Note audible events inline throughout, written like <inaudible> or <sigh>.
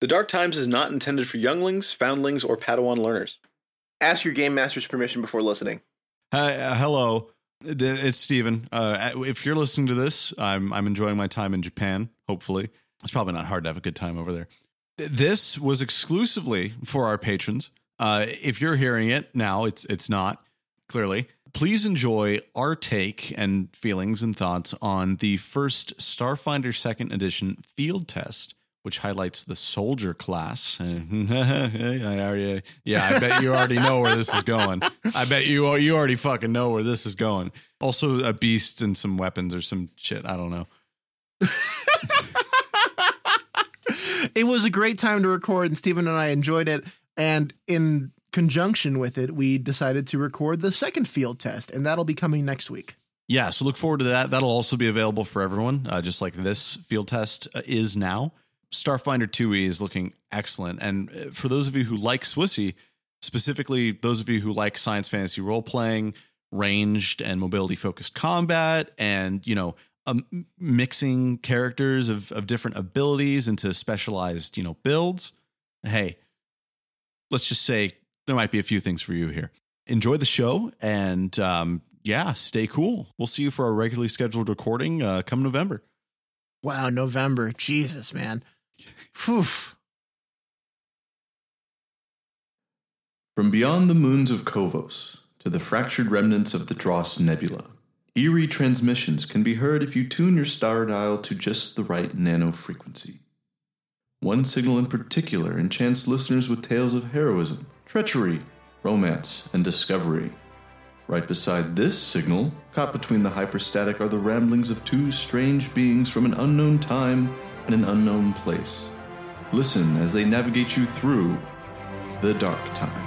The Dark Times is not intended for younglings, foundlings, or Padawan learners. Ask your game master's permission before listening. Hi, uh, hello. It's Steven. Uh, if you're listening to this, I'm I'm enjoying my time in Japan. Hopefully, it's probably not hard to have a good time over there. This was exclusively for our patrons. Uh, if you're hearing it now, it's it's not clearly. Please enjoy our take and feelings and thoughts on the first Starfinder Second Edition field test which highlights the soldier class. I <laughs> already, yeah, I bet you already know where this is going. I bet you you already fucking know where this is going. Also, a beast and some weapons or some shit. I don't know. it was a great time to record, and Stephen and I enjoyed it. And in conjunction with it, we decided to record the second field test, and that'll be coming next week. Yeah, so look forward to that. That'll also be available for everyone, uh, just like this field test uh, is now. Starfinder 2e is looking excellent. And uh, for those of you who like Swissy, specifically those of you who like science fantasy role playing, ranged and mobility focused combat, and you know, um, mixing characters of, of different abilities into specialized, you know, builds. Hey, let's just say there might be a few things for you here. Enjoy the show and um, yeah, stay cool. We'll see you for our regularly scheduled recording uh, come November. Wow, November. Jesus, man. Whew. From beyond the moons of Kovos to the fractured remnants of the Dross Nebula, eerie transmissions can be heard if you tune your star dial to just the right nano frequency. One signal in particular enchants listeners with tales of heroism, treachery, romance, and discovery. Right beside this signal, caught between the hyperstatic, are the ramblings of two strange beings from an unknown time and an unknown place. Listen as they navigate you through the dark times.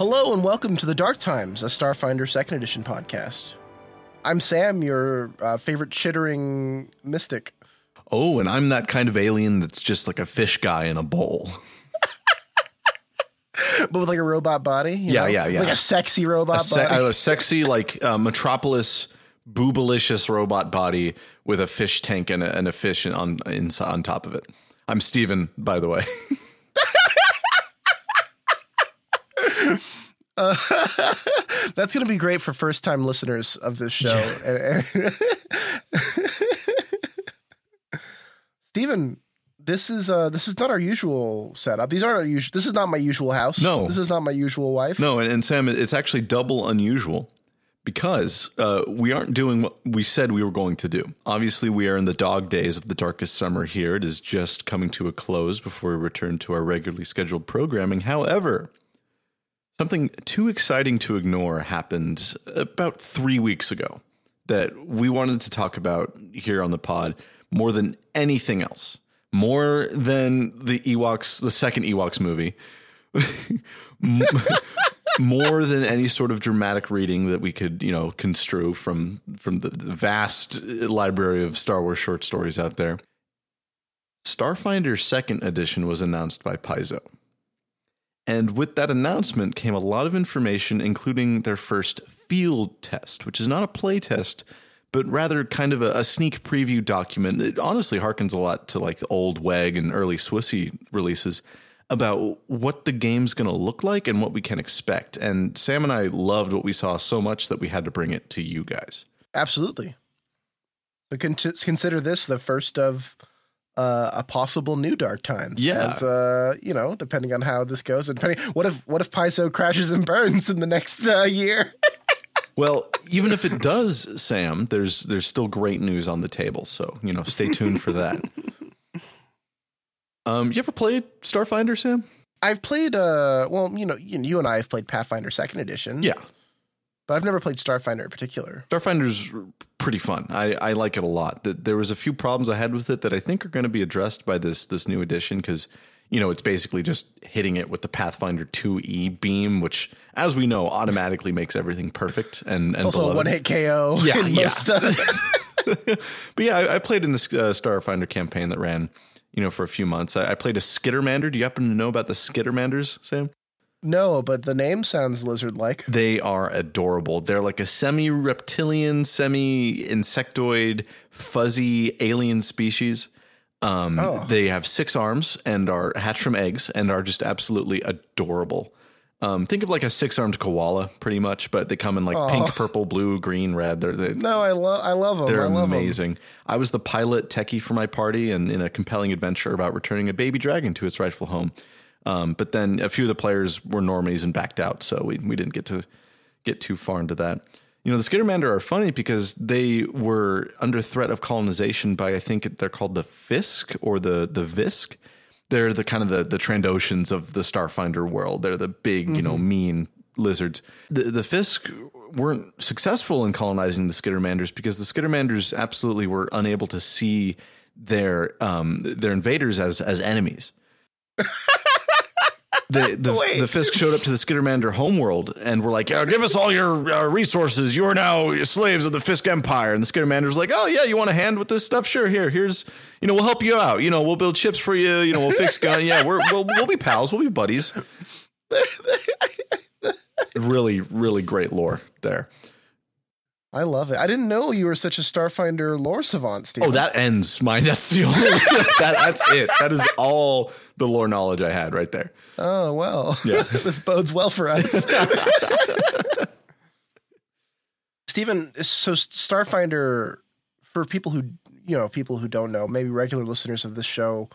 Hello and welcome to the Dark Times, a Starfinder Second Edition podcast. I'm Sam, your uh, favorite chittering mystic. Oh, and I'm that kind of alien that's just like a fish guy in a bowl. <laughs> but with like a robot body. yeah, know? yeah, yeah. Like a sexy robot a, se- body. a sexy, like uh, Metropolis boobalicious robot body with a fish tank and a, and a fish on in, on top of it. I'm Steven, by the way. <laughs> Uh, <laughs> that's going to be great for first time listeners of this show. Yeah. <laughs> Steven, this is uh this is not our usual setup. These aren't our usual. This is not my usual house. No, this is not my usual wife. No, and, and Sam, it's actually double unusual because uh, we aren't doing what we said we were going to do. Obviously, we are in the dog days of the darkest summer here. It is just coming to a close before we return to our regularly scheduled programming. However, Something too exciting to ignore happened about three weeks ago that we wanted to talk about here on the pod more than anything else, more than the Ewoks, the second Ewoks movie, <laughs> more than any sort of dramatic reading that we could, you know, construe from from the vast library of Star Wars short stories out there. Starfinder Second Edition was announced by Paizo. And with that announcement came a lot of information, including their first field test, which is not a play test, but rather kind of a, a sneak preview document. It honestly harkens a lot to like the old WEG and early Swissy releases about what the game's going to look like and what we can expect. And Sam and I loved what we saw so much that we had to bring it to you guys. Absolutely. Consider this the first of uh, a possible new Dark Times. Yeah, as, uh, you know, depending on how this goes, and depending what if what if Paizo crashes and <laughs> burns in the next uh, year. <laughs> Well, even if it does, Sam, there's there's still great news on the table. So you know, stay tuned for that. <laughs> Um, you ever played Starfinder, Sam? I've played, uh, well, you know, you, you and I have played Pathfinder Second Edition. Yeah, but I've never played Starfinder in particular. Starfinder's pretty fun. I, I like it a lot. There was a few problems I had with it that I think are going to be addressed by this this new edition because you know it's basically just hitting it with the Pathfinder 2e beam, which, as we know, automatically makes everything perfect and, and also a one hit KO. Yeah, yeah. <laughs> but yeah, I, I, played in this uh, Starfinder campaign that ran you know, for a few months. I, I played a Skittermander. Do you happen to know about the Skittermanders, Sam? No, but the name sounds lizard like. They are adorable. They're like a semi reptilian, semi insectoid, fuzzy alien species. Um, oh. They have six arms and are hatched from eggs and are just absolutely adorable. Um, think of like a six-armed koala, pretty much, but they come in like Aww. pink, purple, blue, green, red. They're, they're no, I love, I love them. They're love amazing. Them. I was the pilot techie for my party, and in a compelling adventure about returning a baby dragon to its rightful home. Um, but then a few of the players were normies and backed out, so we we didn't get to get too far into that. You know, the Skittermander are funny because they were under threat of colonization by I think they're called the Fisk or the the Vesk they're the kind of the the Trandoshans of the Starfinder world. They're the big, mm-hmm. you know, mm-hmm. mean lizards. The the Fisk weren't successful in colonizing the Skittermanders because the Skittermanders absolutely were unable to see their um, their invaders as as enemies. <laughs> <laughs> the the, the, Fisk showed up to the Skittermander homeworld and were like, yeah, "Give us all your uh, resources. You are now slaves of the Fisk Empire." And the Skittermander's like, "Oh yeah, you want a hand with this stuff? Sure. Here, here's you know, we'll help you out. You know, we'll build ships for you. You know, we'll fix gun. Yeah, we're we'll we'll be pals. We'll be buddies." <laughs> really, really great lore there. I love it. I didn't know you were such a Starfinder lore savant, Steve. Oh, that ends mine. That's the only <laughs> that, that's it. That is all the lore knowledge I had right there. Oh well. <laughs> Yeah. this bodes well for us. <laughs> Stephen, so Starfinder for people who you know, people who don't know, maybe regular listeners of this show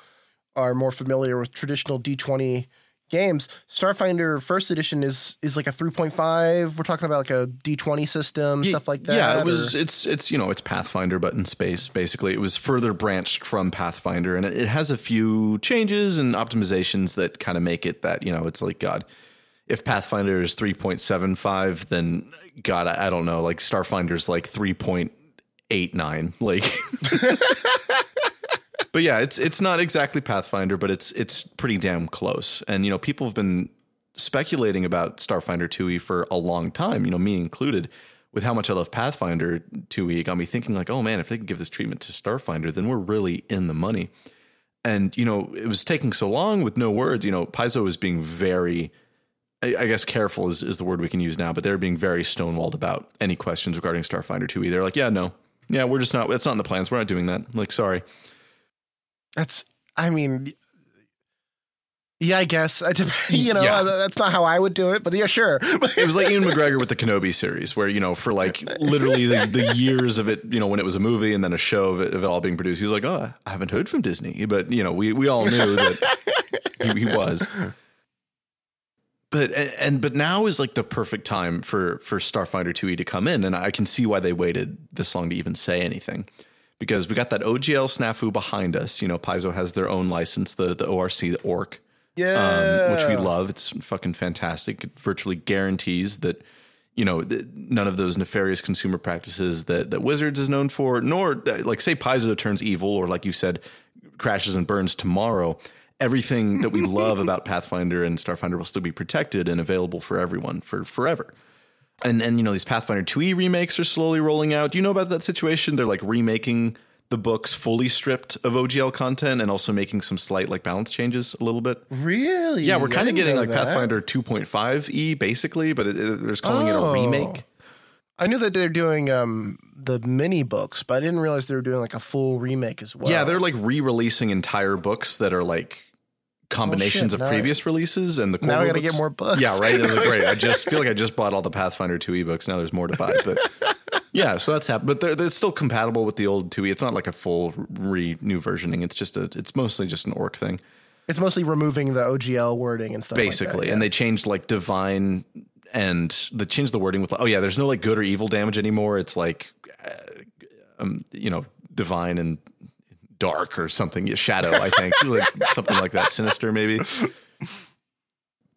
are more familiar with traditional D20 games. Starfinder First Edition is is like a 3.5. We're talking about like a D20 system, yeah, stuff like that. Yeah, it was. Or? It's it's you know it's Pathfinder, but in space. Basically, it was further branched from Pathfinder, and it, it has a few changes and optimizations that kind of make it that you know it's like God. If Pathfinder is 3.75, then God, I, I don't know. Like Starfinder's like 3.89. Like. <laughs> <laughs> but yeah, it's it's not exactly Pathfinder, but it's it's pretty damn close. And you know, people have been speculating about Starfinder 2e for a long time, you know, me included. With how much I love Pathfinder 2e, it got me thinking like, oh man, if they can give this treatment to Starfinder, then we're really in the money. And you know, it was taking so long with no words. You know, Paizo was being very I, guess careful is, is the word we can use now, but they're being very stonewalled about any questions regarding Starfinder 2e. They're like, yeah, no. Yeah, we're just not, that's not in the plans. We're not doing that. Like, sorry. That's, I mean, yeah, I guess. <laughs> you know, yeah. that's not how I would do it, but yeah, sure. it was like Ewan <laughs> McGregor with the Kenobi series, where, you know, for like literally the, the, years of it, you know, when it was a movie and then a show of it, of it all being produced, he was like, oh, I haven't heard from Disney. But, you know, we, we all knew that <laughs> he, he was. But and but now is like the perfect time for for Starfinder 2e to come in, and I can see why they waited this long to even say anything because we got that OGL snafu behind us. You know, Paizo has their own license, the the ORC, the ORC, yeah, um, which we love. It's fucking fantastic. It virtually guarantees that you know th- none of those nefarious consumer practices that that Wizards is known for, nor like say Paizo turns evil, or like you said, crashes and burns tomorrow. Everything that we love about <laughs> Pathfinder and Starfinder will still be protected and available for everyone for forever and and you know these Pathfinder 2e remakes are slowly rolling out. Do you know about that situation? They're like remaking the books fully stripped of OGL content and also making some slight like balance changes a little bit. Really? Yeah, we're kind of getting like that. Pathfinder 2.5e basically, but it, it, they're calling oh. it a remake. I knew that they're doing um, the mini books, but I didn't realize they were doing like a full remake as well. Yeah, they're like re-releasing entire books that are like combinations oh, of previous I, releases and the now I got to get more books. Yeah, right. Like, great. I just <laughs> feel like I just bought all the Pathfinder two ebooks. Now there's more to buy, but yeah, so that's happened. But they're, they're still compatible with the old two e. It's not like a full re new versioning. It's just a. It's mostly just an orc thing. It's mostly removing the OGL wording and stuff. Basically, like that, yeah. and they changed like divine and the change the wording with oh yeah, there's no like good or evil damage anymore. It's like uh, um, you know, divine and dark or something. Shadow, I think, <laughs> like something like that. Sinister, maybe.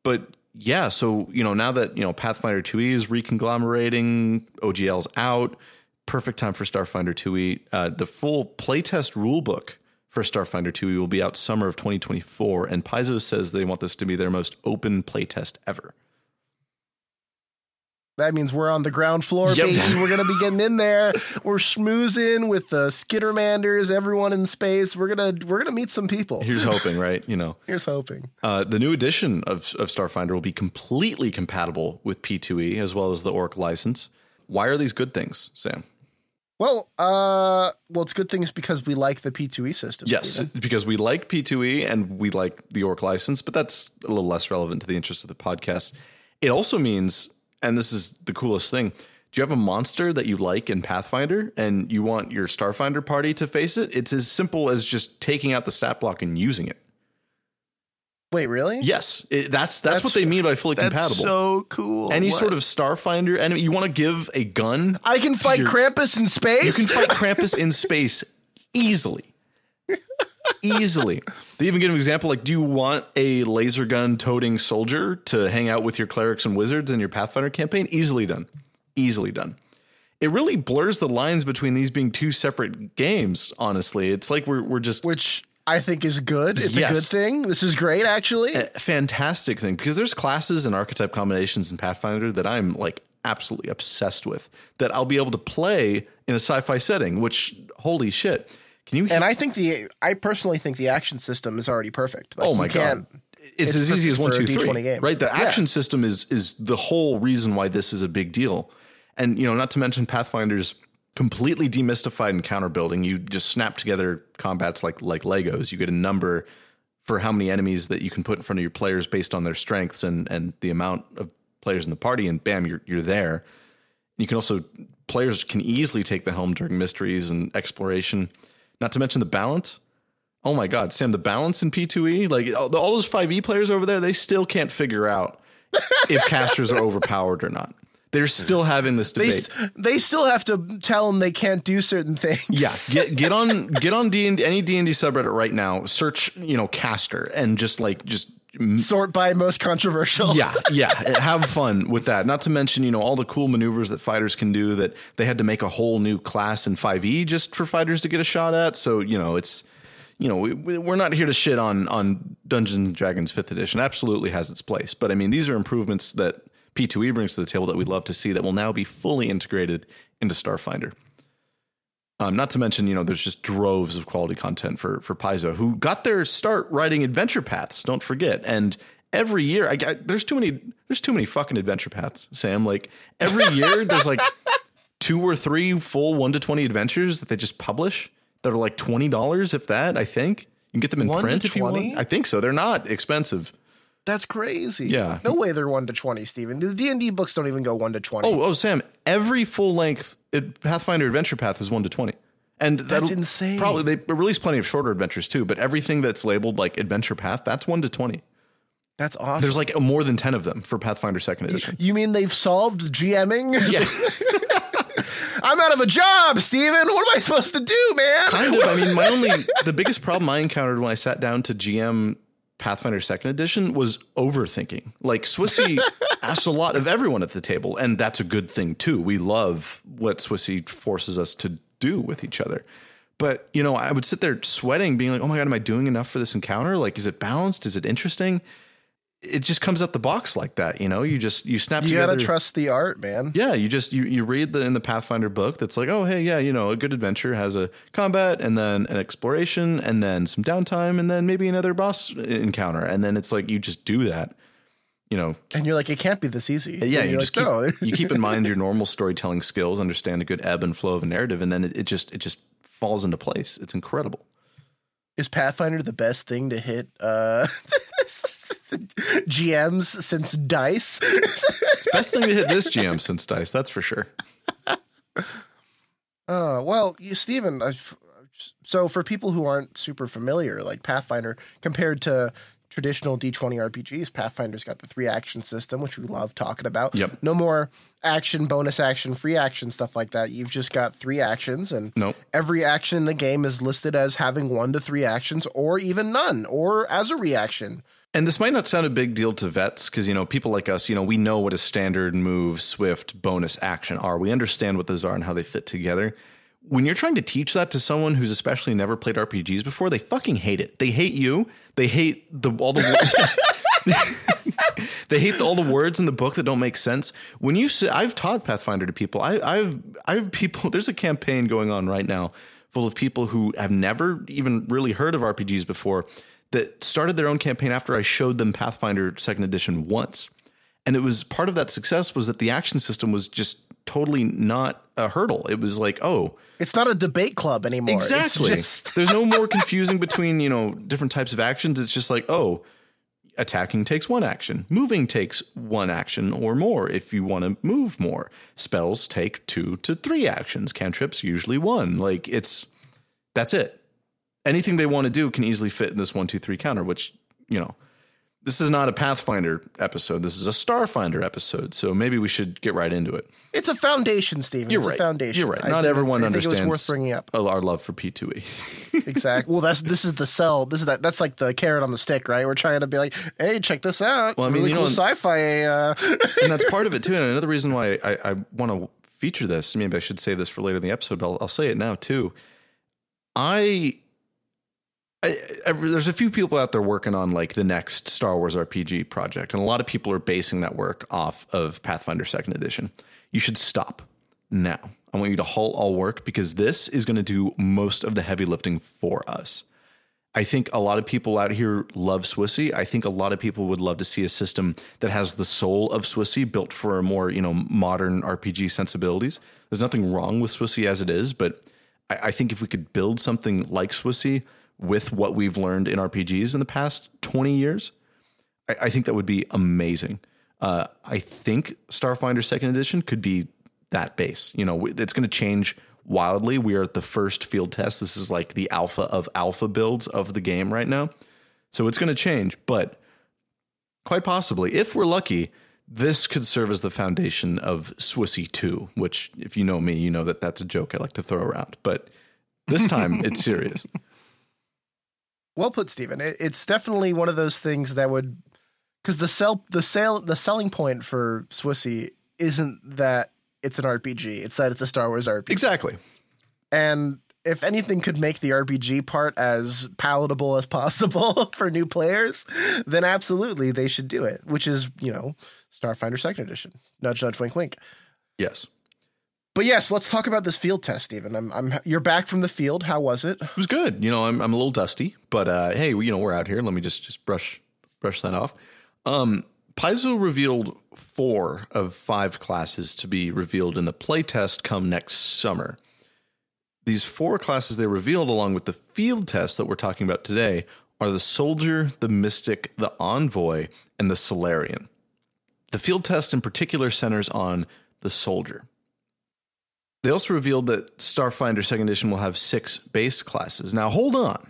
But yeah, so you know, now that you know Pathfinder 2e is reconglomerating, OGL's out, perfect time for Starfinder 2e. Uh, the full playtest rulebook for Starfinder 2e will be out summer of 2024, and Paizo says they want this to be their most open playtest ever. That means we're on the ground floor, Yep. baby. We're gonna be getting in there. We're schmoozing with the Skittermanders, everyone in space. We're gonna we're gonna meet some people. Here's hoping, right? You know, Here's hoping. uh, the new edition of, of Starfinder will be completely compatible with P2E as well as the Orc license. Why are these good things, Sam? Well, uh, well, it's good things because we like the P2E system. Yes, because we like P2E and we like the Orc license, but that's a little less relevant to the interest of the podcast. It also means, and this is the coolest thing, do you have a monster that you like in Pathfinder and you want your Starfinder party to face it? It's as simple as just taking out the stat block and using it. Wait, really? Yes, it, that's, that's That's- what they mean by fully That's compatible. so cool. Any What? sort of Starfinder enemy, you want to give a gun. I can fight your- Krampus in space. You can fight <laughs> Krampus in space easily. Easily. They even give an example like, do you want a laser gun toting soldier to hang out with your clerics and wizards in your Pathfinder campaign? Easily done. Easily done. It really blurs the lines between these being two separate games, honestly. It's like we're, we're just which I think is good. It's Yes. a good thing. This is great, actually. a fantastic thing because there's classes and archetype combinations in Pathfinder that I'm like absolutely obsessed with that I'll be able to play in a sci-fi setting, which holy shit. Can you and I think the I personally think the action system is already perfect. Like, Oh my god! It's, it's as easy as one, two, D20 three. game. Right, the Yeah. action system is is the whole reason why this is a big deal. And you know, not to mention Pathfinder's completely demystified encounter building. You just snap together combats like like Legos. You get a number for how many enemies that you can put in front of your players based on their strengths and and the amount of players in the party, and bam, you're you're there. You can also players can easily take the helm during mysteries and exploration. Not to mention the balance. Oh my God, Sam, the balance in P2E, like all, those 5e players over there, they still can't figure out <laughs> if casters are overpowered or not. They're still having this They, debate. s- they still have to tell them they can't do certain things. yeah, get <laughs> get on get on D and any D and D subreddit right now. Search you know caster and just like just Sort by most controversial. yeah, <laughs> yeah. Have fun with that. Not to mention, you know, all the cool maneuvers that fighters can do that they had to make a whole new class in 5e just for fighters to get a shot at. So, you know, it's, you know, we, we- we're not here to shit on, on Dungeons and Dragons 5th edition. Absolutely has its place. But I mean, these are improvements that P2E brings to the table that we'd love to see that will now be fully integrated into Starfinder. Um, not to mention, you know, there's just droves of quality content for for Paizo, who got their start writing adventure paths. Don't forget, and every year, I, I there's too many there's too many fucking adventure paths, Sam. Like every year, <laughs> there's like two or three full one to twenty adventures that they just publish that are like twenty dollars, if that. I think you can get them in 1 print if you want. I think so. They're not expensive. That's crazy. Yeah. No way they're 1 to 20, Steven. The D&D books don't even go 1 to 20. Oh, oh, Sam, every full length Pathfinder adventure path is one to twenty, and That's insane. Probably they release plenty of shorter adventures too, but everything that's labeled like adventure path that's one to twenty. That's awesome. There's like more than ten of them for Pathfinder Second Edition. you mean they've solved GMing? <laughs> Yeah, <laughs> I'm out of a job, Steven. What am I supposed to do, man? kind of. I mean, my <laughs> only the biggest problem I encountered when I sat down to GM Pathfinder Second Edition was overthinking. Like Swissy <laughs> asks a lot of everyone at the table, and that's a good thing too. We love what Swissy forces us to do with each other. But you know, I would sit there sweating, being like, "Oh my god, am I doing enough for this encounter? Like, is it balanced? Is it interesting?" It just comes out the box like that, you know. You just you snap You together. gotta trust the art, man. Yeah, you just you you read the in the Pathfinder book that's like, oh hey, yeah, you know, a good adventure has a combat and then an exploration and then some downtime and then maybe another boss encounter and then it's like you just do that. You know, And you're like, it can't be this easy. yeah, you just like, no. you keep in mind your <laughs> normal storytelling skills, understand a good ebb and flow of a narrative, and then it, it just it just falls into place. It's incredible. Is Pathfinder the best thing to hit uh, <laughs> GMs since Dice? it's Best thing to hit this GM since Dice, that's for sure. <laughs> Uh, well, you, Steven, I've, so for people who aren't super familiar, like Pathfinder compared to traditional D20 RPGs, Pathfinder's got the three action system, which we love talking about. Yep. No more action, bonus action, free action, stuff like that. You've just got three actions, and Nope. every action in the game is listed as having one to three actions, or even none, or as a reaction. And this might not sound a big deal to vets because, you know, people like us, you know, we know what a standard move, swift, bonus action are. We understand what those are and how they fit together. When you're trying to teach that to someone who's especially never played RPGs before, they fucking hate it. They hate you. They hate the all the <laughs> they hate all the words in the book that don't make sense. When you say, I've taught Pathfinder to people. I, I've I have people. <laughs> There's a campaign going on right now full of people who have never even really heard of RPGs before that started their own campaign after I showed them Pathfinder Second Edition once. And it was part of that success was that the action system was just totally not a hurdle. It was like, oh, It's not a debate club anymore. Exactly. It's just <laughs> There's no more confusing between, you know, different types of actions. It's just like, oh, attacking takes one action. Moving takes one action or more if you want to move more. Spells take two to three actions. Cantrips usually one. Like it's that's it. Anything they want to do can easily fit in this one, two, three counter, which, you know, this is not a Pathfinder episode. This is a Starfinder episode. So maybe we should get right into it. it's a foundation, Stephen. You're it's right. a foundation. You're right. Not think- everyone I think understands It was worth bringing up. our love for E. P2E. <laughs> Exactly. Well, that's this is the cell. This is that. That's like the carrot on the stick, right? We're trying to be like, hey, check this out. Well, I mean, really you cool know- sci-fi. Uh, <laughs> and that's part of it too. And another reason why I, I want to feature this, maybe I should say this for later in the episode, but I'll, I'll say it now too. I, I, I- there's a few people out there working on like the next Star Wars RPG project, and a lot of people are basing that work off of Pathfinder Second Edition. You should stop now. I want you to halt all work because this is going to do most of the heavy lifting for us. I think a lot of people out here love Swissy. I think a lot of people would love to see a system that has the soul of Swissy built for more, you know, modern RPG sensibilities. There's nothing wrong with Swissy as it is, but I, I think if we could build something like Swissy with what we've learned in RPGs in the past 20 years, I, I think that would be amazing. Uh, I think Starfinder Second Edition could be that base. You know, it's going to change wildly. We are at the first field test. This is like the alpha of alpha builds of the game right now. So it's going to change, but quite possibly, if we're lucky, this could serve as the foundation of Swissy 2, which, if you know me, you know that that's a joke I like to throw around. But this time it's <laughs> serious. Well put, Stephen. It, it's definitely one of those things that would because the sell the sale the selling point for Swissy isn't that it's an RPG. It's that it's a Star Wars RPG. Exactly. And if anything could make the RPG part as palatable as possible <laughs> for new players, then absolutely they should do it, which is, you know, Starfinder Second Edition. Nudge, nudge, wink, wink. Yes. But yes, let's talk about this field test, Stephen. I'm, I'm, you're back from the field. How was it? It was good. You know, I'm I'm a little dusty, but uh, hey, you know, we're out here. Let me just just brush brush that off. Um, Paizo revealed four of five classes to be revealed in the playtest come next summer. These four classes they revealed, along with the field test that we're talking about today, are the Soldier, the Mystic, the Envoy, and the Solarian. The field test in particular centers on the Soldier. They also revealed that Starfinder Second Edition will have six base classes. Now, hold on.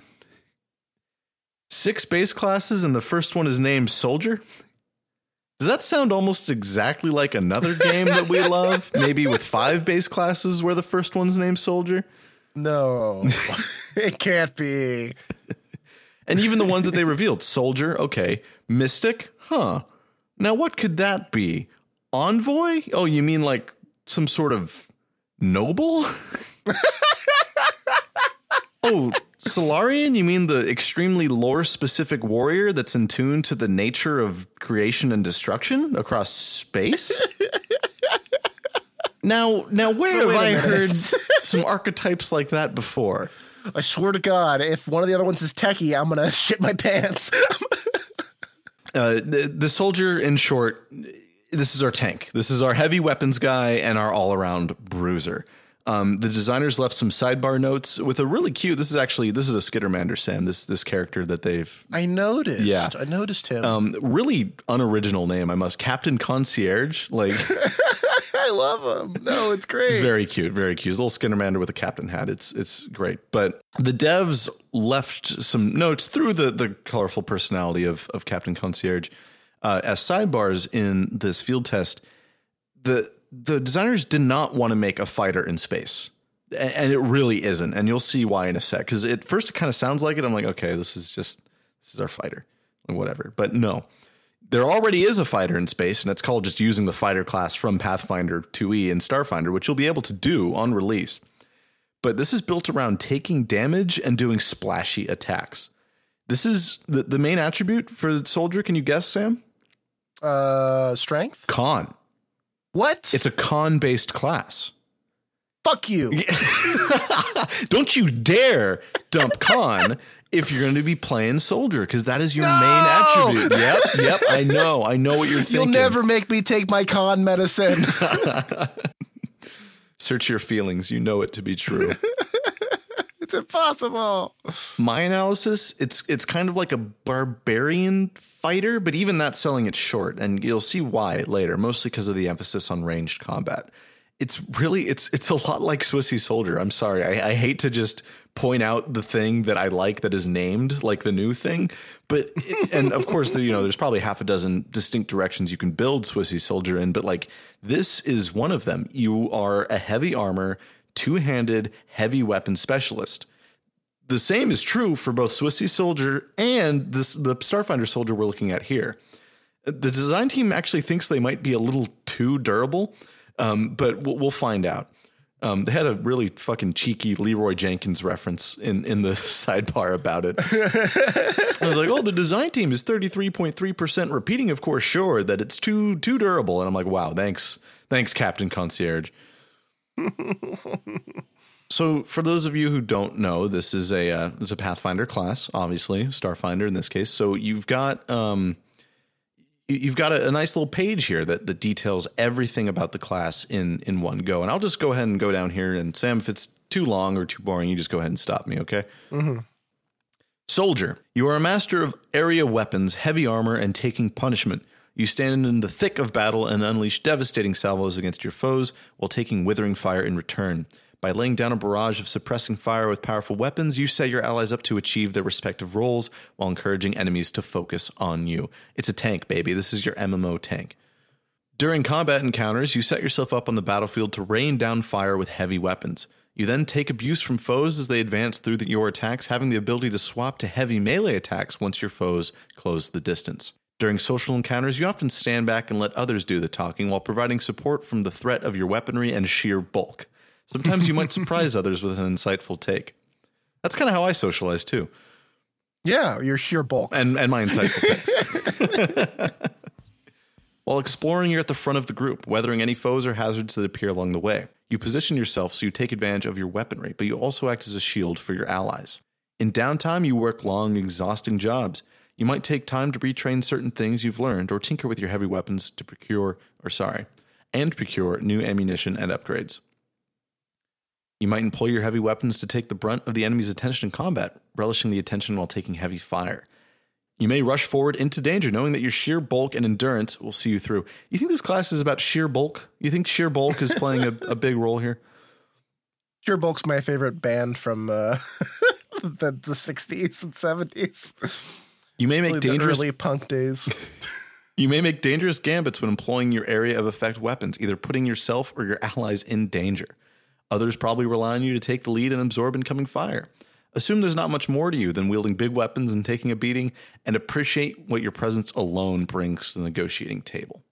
Six base classes, and the first one is named Soldier? Does that sound almost exactly like another <laughs> game that we love? Maybe with five base classes where the first one's named Soldier? No, <laughs> it can't be. And even the ones that they revealed Soldier, okay. Mystic, huh. Now, what could that be? Envoy? Oh, you mean like some sort of noble? <laughs> oh, Solarian? You mean the extremely lore specific warrior that's in tune to the nature of creation and destruction across space? <laughs> now, now, where have I heard <laughs> some archetypes like that before? I swear to God, if one of the other ones is techie, I'm gonna shit my pants. Uh, the, the soldier, in short, this is our tank. This is our heavy weapons guy and our all around bruiser. Um, the designers left some sidebar notes with a really cute. This is actually this is a Skittermander Sam. This this character that they've I noticed. Yeah. I noticed him. um, really unoriginal name. I must Captain Concierge. Like <laughs> I love him. No, it's great. Very cute, very cute. His little Skittermander with a captain hat. It's it's great. But the devs left some notes through the the colorful personality of of Captain Concierge uh, as sidebars in this field test. The the designers did not want to make a fighter in space. And it really isn't. And you'll see why in a sec. Because at first it kind of sounds like it. I'm like, okay, this is just this is our fighter. Whatever. But no there already is a fighter in space, and it's called just using the fighter class from Pathfinder 2e and Starfinder, which you'll be able to do on release. But this is built around taking damage and doing splashy attacks. This is the, the main attribute for the soldier. Can you guess, Sam? Uh, strength. Con. What? It's a con based class. fuck you. <laughs> Don't you dare dump con if you're going to be playing soldier, because that is your No! main attribute. Yep, yep. I know. I know what you're <laughs> thinking. You'll never make me take my con medicine. <laughs> Search your feelings. You know it to be true. Impossible. my analysis it's it's kind of like a barbarian fighter but even that's selling it short and you'll see why later mostly because of the emphasis on ranged combat. It's really it's it's a lot like swissy soldier. I'm sorry. I, I hate to just point out the thing that i like that is named like the new thing but and of course there, you know there's probably half a dozen distinct directions you can build swissy soldier in but like this is one of them. You are a heavy armor two-handed heavy weapon specialist the same is true for both Swissy Soldier and this the Starfinder Soldier we're looking at here. The design team actually thinks they might be a little too durable, um, but we'll, we'll find out. Um, they had a really fucking cheeky Leeroy Jenkins reference in, in the <laughs> sidebar about it. I was like, "Oh, the design team is thirty three point three percent repeating, of course, sure that it's too too durable." And I'm like, "Wow, thanks, thanks, Captain Concierge." <laughs> So, for those of you who don't know, this is a uh, it's a Pathfinder class, obviously Starfinder in this case. So you've got um, you- you've got a, a nice little page here that that details everything about the class in in one go. And I'll just go ahead and go down here. And Sam, if it's too long or too boring, you just go ahead and stop me, okay? Mm-hmm. Soldier, you are a master of area weapons, heavy armor, and taking punishment. You stand in the thick of battle and unleash devastating salvos against your foes while taking withering fire in return. By laying down a barrage of suppressing fire with powerful weapons, you set your allies up to achieve their respective roles while encouraging enemies to focus on you. It's a tank, baby. This is your MMO tank. During combat encounters, you set yourself up on the battlefield to rain down fire with heavy weapons. You then take abuse from foes as they advance through the, your attacks, having the ability to swap to heavy melee attacks once your foes close the distance. During social encounters, you often stand back and let others do the talking while providing support from the threat of your weaponry and sheer bulk. Sometimes you might <laughs> surprise others with an insightful take. That's kind of how I socialize too, Yeah, your sheer bulk. and and my insightful <laughs> takes. <laughs> While exploring, you're at the front of the group, weathering any foes or hazards that appear along the way. You position yourself so you take advantage of your weaponry, but you also act as a shield for your allies. In downtime, you work long, exhausting jobs. You might take time to retrain certain things you've learned or tinker with your heavy weapons to procure, or sorry, and procure new ammunition and upgrades. You might employ your heavy weapons to take the brunt of the enemy's attention in combat, relishing the attention while taking heavy fire. You may rush forward into danger, knowing that your sheer bulk and endurance will see you through. You think this class is about sheer bulk? You think sheer bulk is playing a, a big role here? Sheer bulk's my favorite band from uh, <laughs> the the sixties and seventies. You may make dangerous early punk days. <laughs> you may make dangerous gambits when employing your area of effect weapons, either putting yourself or your allies in danger. Others probably rely on you to take the lead and absorb incoming fire. Assume there's not much more to you than wielding big weapons and taking a beating, and appreciate what your presence alone brings to the negotiating table.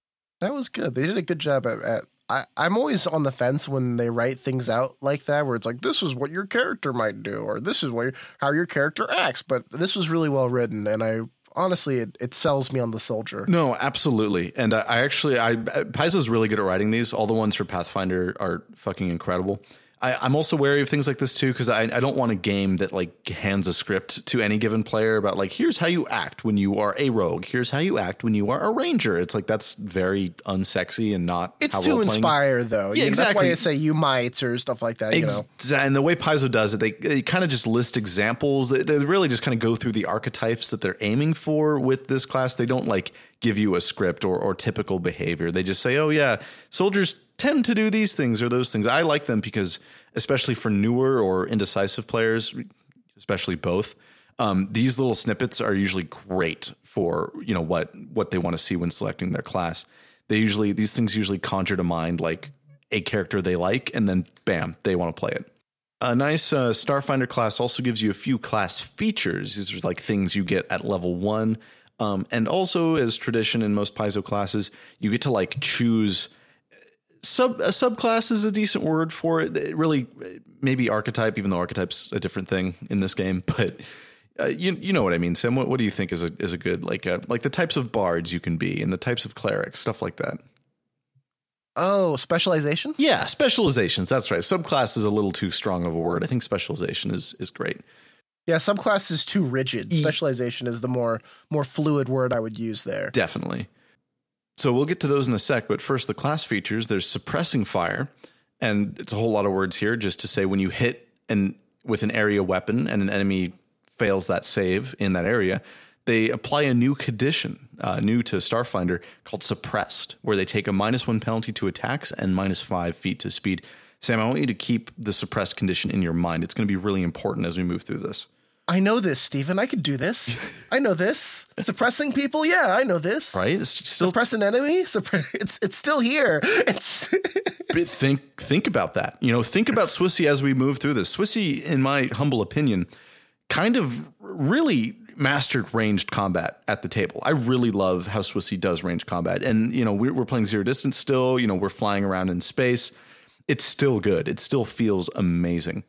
That was good. They did a good job at. at I, I'm always on the fence when they write things out like that, where it's like, this is what your character might do, or this is what how your character acts. But this was really well written, and I honestly, it, it sells me on the soldier. No, absolutely. And I, I actually, I Paizo's really good at writing these. All the ones for Pathfinder are fucking incredible. I, I'm also wary of things like this too because I, I don't want a game that like hands a script to any given player about like here's how you act when you are a rogue, here's how you act when you are a ranger. It's like that's very unsexy and not. It's how to inspire, though. Yeah, You know, That's exactly. why they say you might or stuff like that. You know, and the way Paizo does it, they, they kind of just list examples. They, they really just kind of go through the archetypes that they're aiming for with this class. They don't like give you a script or, or typical behavior. They just say, oh, yeah, soldiers tend to do these things or those things. I like them because, especially for newer or indecisive players, especially both, um, these little snippets are usually great for you know what what they want to see when selecting their class. They usually these things usually conjure to mind like a character they like, and then bam, they want to play it. A nice uh, Starfinder class also gives you a few class features. These are like things you get at level one. Um, and also, as tradition in most Paizo classes, you get to like choose sub a subclass is a decent word for it. it. Really, maybe archetype, even though archetype's a different thing in this game. <laughs> But uh, you you know what I mean, Sam. What, what do you think is a is a good like uh, like the types of bards you can be and the types of clerics, stuff like that. Oh, specialization? Yeah, specializations. That's right. Subclass is a little too strong of a word. I think specialization is is great. Yeah, subclass is too rigid. Specialization is the more more fluid word I would use there. Definitely. So we'll get to those in a sec, but first the class features. There's suppressing fire, and it's a whole lot of words here just to say when you hit an with an area weapon and an enemy fails that save in that area, they apply a new condition, uh, new to Starfinder, called suppressed, where they take a minus one penalty to attacks and minus five feet to speed. Sam, I want you to keep the suppressed condition in your mind. It's going to be really important as we move through this. I know this, Stephen. I could do this. I know this. Suppressing people, yeah, I know this. Right? It's still Suppress an enemy. Suppre- <laughs> it's it's still here. It's <laughs> But think think about that. You know, think about Swissy as we move through this. Swissy, in my humble opinion, kind of really mastered ranged combat at the table. I really love how Swissy does ranged combat, and you know, we're, we're playing zero distance still. You know, we're flying around in space. It's still good. It still feels amazing.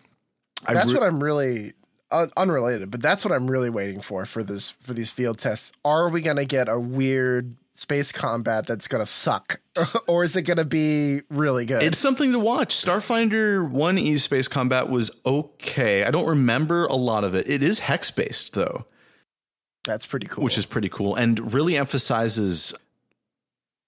That's re- what I'm really un- unrelated, but that's what I'm really waiting for for this for these field tests. Are we gonna get a weird space combat that's gonna suck, <laughs> or is it gonna be really good? It's something to watch. Starfinder 1E Space Combat was okay. I don't remember a lot of it. It is hex based, though. that's pretty cool. which is pretty cool and really emphasizes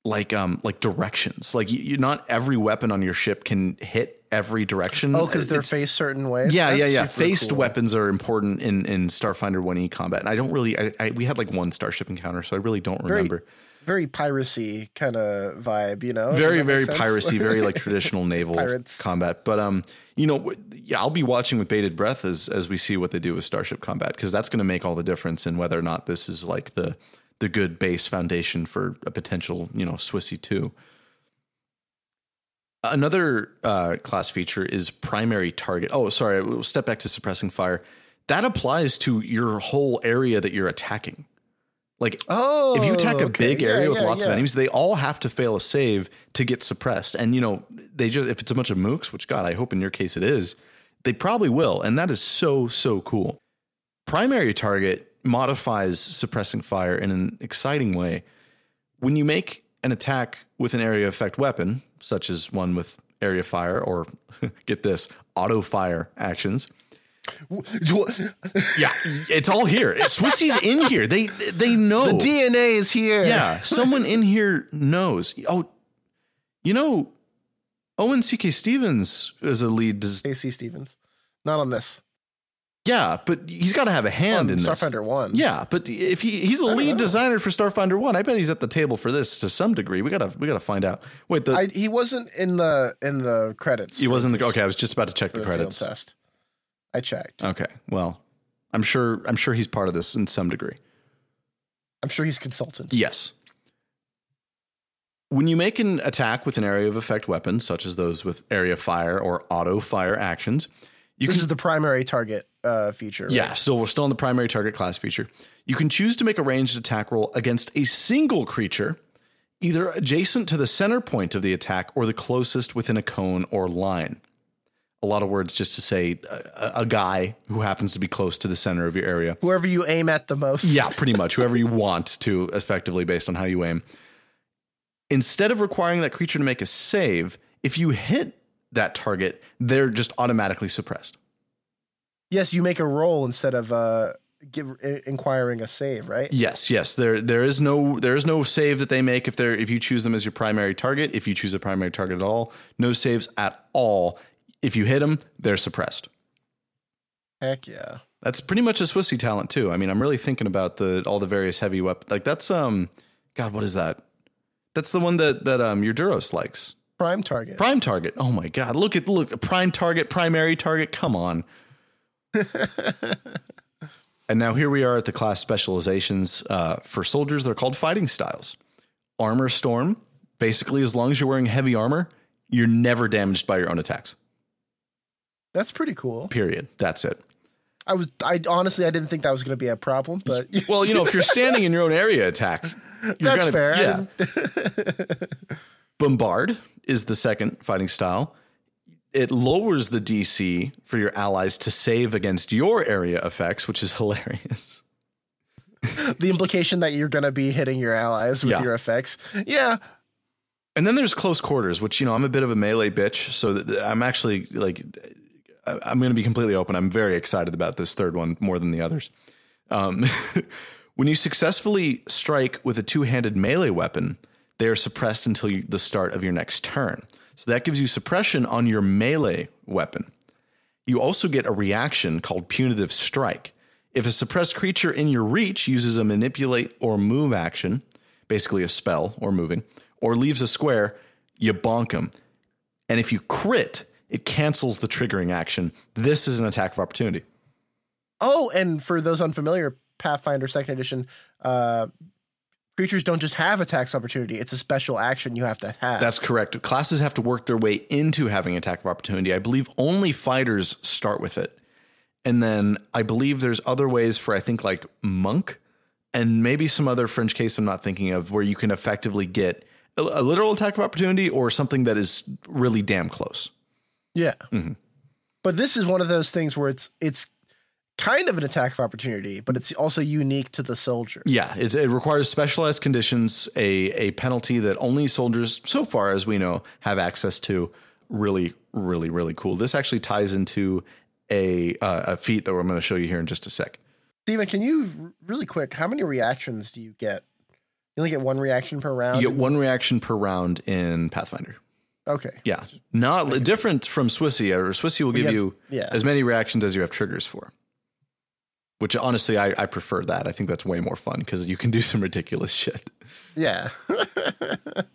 like um like directions like you not every weapon on your ship can hit every direction oh, because they're It's- faced certain ways. yeah That's yeah yeah faced cool. weapons are important in in starfinder 1e combat and i don't really I, I we had like one starship encounter so i really don't Very, remember very piracy kind of vibe. You know, very very piracy very like <laughs> traditional naval Pirates. combat but um you know yeah i'll be watching with bated breath as as we see what they do with starship combat because that's going to make all the difference in whether or not this is like the the good base foundation for a potential you know swissy 2 another uh, class feature is primary target oh sorry we'll step back to suppressing fire that applies to your whole area that you're attacking like Oh, if you attack a okay. big Yeah, area with yeah, lots of enemies, they all have to fail a save to get suppressed. And you know, they just if it's a bunch of mooks, which God, I hope in your case it is, they probably will. And that is so, so cool. Primary target modifies suppressing fire in an exciting way. When you make an attack with an area effect weapon, such as one with area fire or <laughs> get this, auto fire actions, <laughs> yeah, it's all here. Swissy's in here. They they know. The DNA is here. yeah, someone in here knows. Oh, you know, Owen C.K. Stephens is a lead. Des- AC Stephens. Not on this. Yeah, but he's got to have a hand On in this. Starfinder One. Yeah, but if he he's the lead know. designer for Starfinder One, I bet he's at the table for this to some degree. We gotta we gotta find out. Wait, the I, he wasn't in the in the credits. he wasn't the, okay. I was just about to check the the credits. test. I checked. Okay, well, I'm sure I'm sure he's part of this in some degree. I'm sure he's consultant. Yes. When you make an attack with an area of effect weapon, such as those with area fire or auto fire actions, you this can is the primary target uh, feature. right? Yeah, so we're still in the primary target class feature. You can choose to make a ranged attack roll against a single creature, either adjacent to the center point of the attack or the closest within a cone or line. A lot of words just to say a, a guy who happens to be close to the center of your area. Whoever you aim at the most. Yeah, pretty much. Whoever you want to, effectively based on how you aim. Instead of requiring that creature to make a save, if you hit that target, they're just automatically suppressed. Yes, you make a roll instead of uh, give inquiring a save, right? Yes, yes. There there is no there is no save that they make if they're if you choose them as your primary target. If you choose a primary target at all, no saves at all. If you hit them, they're suppressed. Heck yeah. That's pretty much a Swissy talent too. I mean, I'm really thinking about the all the various heavy weapons. Like that's um, God, what is that? That's the one that that um your Duros likes. Prime target. Prime target. Oh my god. Look at look prime target, primary target. Come on. And now here we are at the class specializations uh, for soldiers. They're called fighting styles. Armor storm. Basically, as long as you're wearing heavy armor, you're never damaged by your own attacks. That's pretty cool. Period. That's it. I was I honestly I didn't think that was going to be a problem, but <laughs> Well, you know, if you're standing in your own area attack, that's gonna- fair. Yeah. <laughs> Bombard is the second fighting style. It lowers the DC for your allies to save against your area effects, which is hilarious. the implication that you're going to be hitting your allies with Yeah. your effects. Yeah, And then there's close quarters, which you know I'm a bit of a melee bitch, so I'm actually like I'm going to be completely open. I'm very excited about this third one more than the others. Um, <laughs> when you successfully strike with a two-handed melee weapon, they are suppressed until you, the start of your next turn. So that gives you suppression on your melee weapon. You also get a reaction called Punitive Strike. If a suppressed creature in your reach uses a manipulate or move action, basically a spell or moving, or leaves a square, you bonk them. And if you crit, it cancels the triggering action. This is an attack of opportunity. Oh, and for those unfamiliar, Pathfinder Second Edition, uh, creatures don't just have attacks opportunity; it's a special action you have to have. That's correct. Classes have to work their way into having attack of opportunity. I believe only fighters start with it. And then I believe there's other ways for I think like monk and maybe some other fringe case I'm not thinking of where you can effectively get a, a literal attack of opportunity or something that is really damn close. yeah. Mm-hmm. But this is one of those things where it's it's kind of an attack of opportunity, but it's also unique to the soldier. Yeah, it's, it requires specialized conditions, a a penalty that only soldiers, so far as we know, have access to. Really, really, really cool. This actually ties into a uh, a feat that I'm going to show you here in just a sec. Stephen, can you really quick? How many reactions do you get? You only get one reaction per round. You get one reaction per round in Pathfinder. okay. Yeah, not different from Swissy. Or Swissy will give have- you yeah. as many reactions as you have triggers for. Which honestly, I, I prefer that. I think that's way more fun because you can do some ridiculous shit. Yeah. <laughs>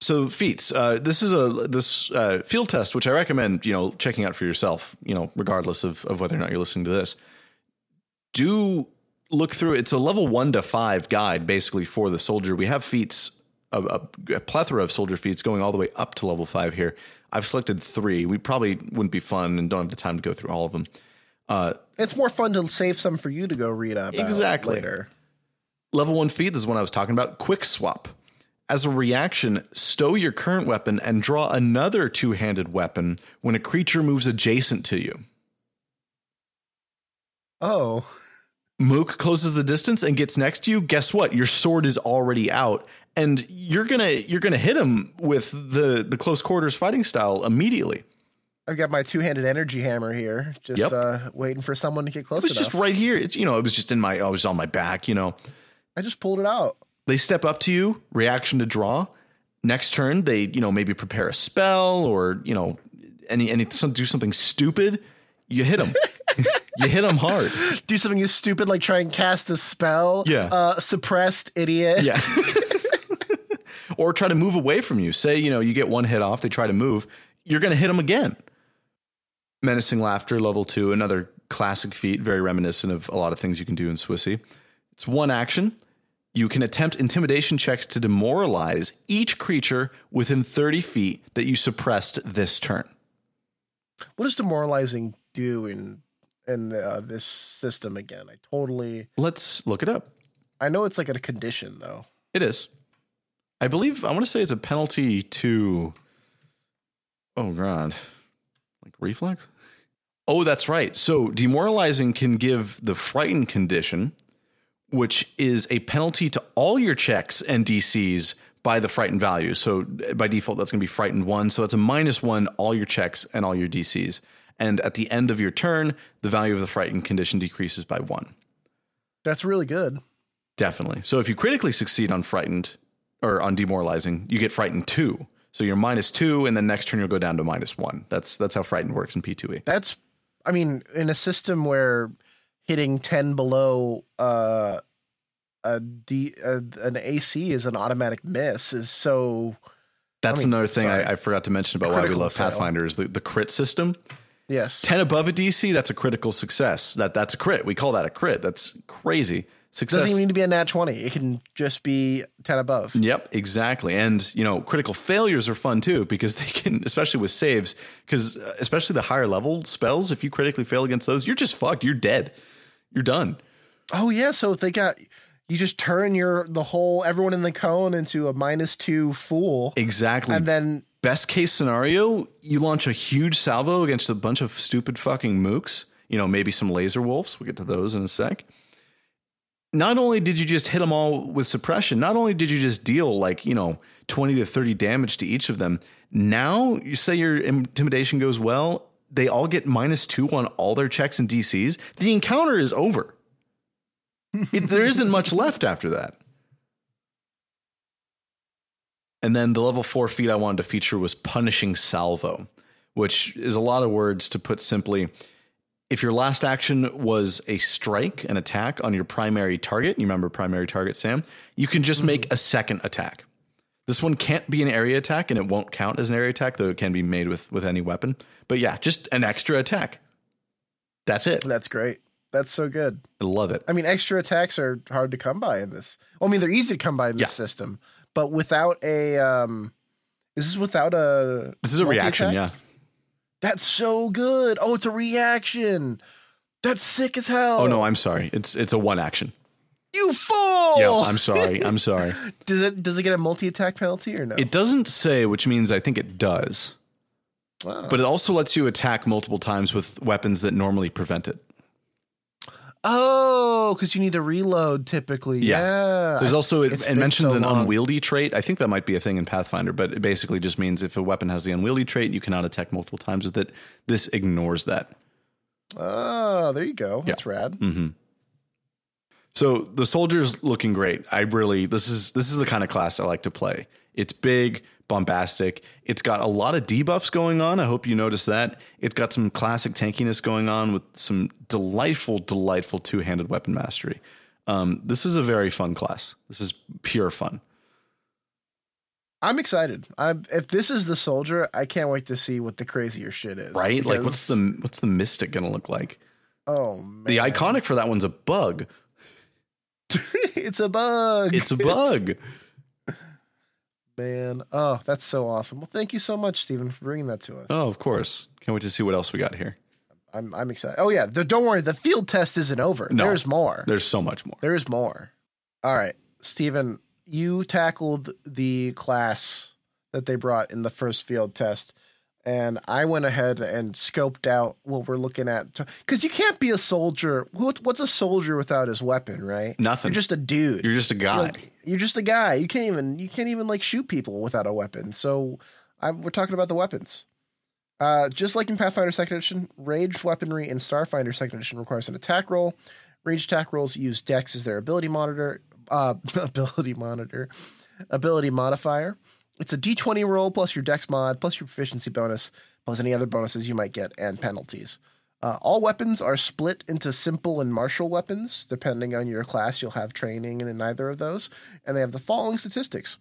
So feats. Uh, this is a this uh, field test, which I recommend you know checking out for yourself. You know, regardless of of whether or not you're listening to this. Do look through. It's a level one to five guide, basically for the soldier. We have feats, a, a, a plethora of soldier feats going all the way up to level five here. I've selected three. We probably wouldn't be fun and don't have the time to go through all of them. It's more fun to save some for you to go read up Exactly. later. Level one feat this is one I was talking about. Quick swap. As a reaction, stow your current weapon and draw another two handed weapon when a creature moves adjacent to you. Oh, Mook closes the distance and gets next to you. Guess what? Your sword is already out, and you're gonna you're gonna hit him with the the close quarters fighting style immediately. I've got my two-handed energy hammer here, just Yep. uh, waiting for someone to get close It was enough. just right here. It's you know it was just in my I was on my back. You know I just pulled it out. they step up to you. Reaction to draw. Next turn, they you know maybe prepare a spell or you know any any some, do something stupid. You hit them. <laughs> you hit them hard. Do something stupid like try and cast a spell. Yeah. Uh, suppressed idiot. Yeah. <laughs> or try to move away from you. Say, you know, you get one hit off, they try to move, you're going to hit them again. Menacing Laughter, level two, another classic feat, very reminiscent of a lot of things you can do in Swissy. It's one action. You can attempt intimidation checks to demoralize each creature within 30 feet that you suppressed this turn. What does demoralizing do in in uh, this system again? I totally. Let's look it up. I know it's like a condition though. It is. I believe I want to say it's a penalty to Oh god. Reflex? Oh, that's right. So demoralizing can give the frightened condition, which is a penalty to all your checks and DCs by the frightened value. So by default, that's going to be frightened one. So that's a minus one, all your checks and all your DCs. And at the end of your turn, the value of the frightened condition decreases by one. That's really good. Definitely. So if you critically succeed on frightened or on demoralizing, you get frightened two. So you're minus two, and then next turn you'll go down to minus one. That's that's how frightened works in P2E. That's. I mean, in a system where hitting ten below uh, a D uh, an AC is an automatic miss is so That's I mean, another thing. I, I forgot to mention about why we love fail. Pathfinder is the, the crit system. Yes. 10 above a DC, that's a critical success. That That's a crit. We call that a crit. That's crazy. Success. Doesn't even need to be a nat 20. It can just be 10 above. Yep, exactly. And, you know, critical failures are fun too because they can, especially with saves, because uh, especially the higher level spells, if you critically fail against those, you're just fucked. You're dead. You're done. Oh yeah, so if they got you just turn your the whole everyone in the cone into a minus 2 fool Exactly. and then Best case scenario, you launch a huge salvo against a bunch of stupid fucking mooks. You know, maybe some laser wolves. We'll get to those in a sec. Not only did you just hit them all with suppression, not only did you just deal like, you know, 20 to 30 damage to each of them, now you say your intimidation goes well, they all get minus two on all their checks and DCs. The encounter is over. <laughs> It- there isn't much left after that. And then the level four feat I wanted to feature was punishing salvo, which is a lot of words to put simply. If your last action was a strike, an attack on your primary target, you remember primary target, Sam, you can just make a second attack. This one can't be an area attack and it won't count as an area attack, though it can be made with, with any weapon. But yeah, just an extra attack. That's it. that's great. That's so good. I love it. I mean, extra attacks are hard to come by in this. Well, I mean, they're easy to come by in this Yeah. system, but without a um this is this without a This is a reaction, yeah. That's so good. Oh, it's a reaction. That's sick as hell. Oh no, I'm sorry. It's it's a one action. you fool! Yeah, I'm sorry. I'm <laughs> sorry. does it does it get a multi attack penalty or no? It doesn't say, which means I think it does. Wow. But it also lets you attack multiple times with weapons that normally prevent it. Oh, because you need to reload typically. Yeah. Yeah. There's also it, it mentions so an long. unwieldy trait. I think that might be a thing in Pathfinder, but it basically just means if a weapon has the unwieldy trait, you cannot attack multiple times with it. This ignores that. Oh, there you go. That's rad. Mm. So the soldier's looking great. I really this is this is the kind of class I like to play. It's big, bombastic. It's got a lot of debuffs going on. I hope you notice that. It's got some classic tankiness going on with some delightful, delightful two-handed weapon mastery. Um, this is a very fun class. This is pure fun. I'm excited. I'm if this is the soldier, I can't wait to see what the crazier shit is. Right? Like what's the what's the mystic gonna look like? Oh man. The iconic for that one's a bug. <laughs> it's a bug. It's a <laughs> bug. Man. Oh, that's so awesome. Well, thank you so much, Stephen, for bringing that to us. oh, of course. Can't wait to see what else we got here. I'm I'm excited. Oh yeah, the, don't worry. The field test isn't over. No. There's more. There's so much more. There is more. All right, Stephen, you tackled the class that they brought in the first field test, and I went ahead and scoped out what we're looking at. Because you can't be a soldier. What's, what's a soldier without his weapon, right? Nothing. You're just a dude. You're just a guy. Like, you're just a guy. You can't even you can't even like shoot people without a weapon. So I'm, we're talking about the weapons. Uh, just like in Pathfinder Second Edition, ranged weaponry in Starfinder Second Edition requires an attack roll. Ranged attack rolls use Dex as their ability monitor, uh, <laughs> ability monitor, ability modifier. It's a D20 roll plus your Dex mod plus your proficiency bonus plus any other bonuses you might get and penalties. Uh, all weapons are split into simple and martial weapons. Depending on your class, you'll have training in either of those, and they have the following statistics.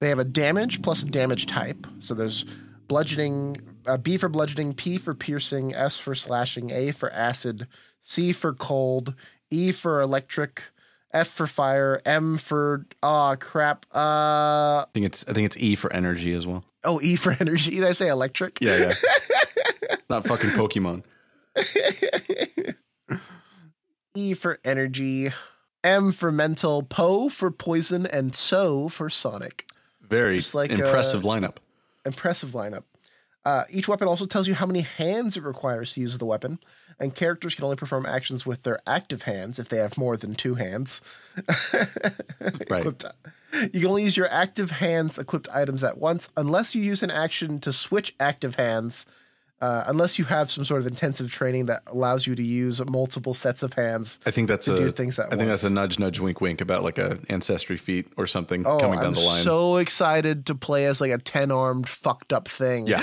They have a damage plus a damage type. So there's bludgeoning, uh, B for bludgeoning, P for piercing, S for slashing, A for acid, C for cold, E for electric, F for fire, M for ah crap. Uh I think it's I think it's E for energy as well. oh, E for <laughs> energy. Did I say electric? Yeah, yeah. <laughs> Not fucking Pokemon. <laughs> E for energy, M for mental, Po for poison, and So for sonic. Very Just like, impressive uh, lineup. Impressive lineup. Uh, each weapon also tells you how many hands it requires to use the weapon, and characters can only perform actions with their active hands if they have more than two hands. <laughs> Right. You can only use your active hands equipped items at once, unless you use an action to switch active hands. Uh, unless you have some sort of intensive training that allows you to use multiple sets of hands. I think that's to a do things at I think that's a nudge nudge wink wink about like a ancestry feat or something Oh, coming down I'm the line. so excited to play as like a ten armed fucked up thing. yeah.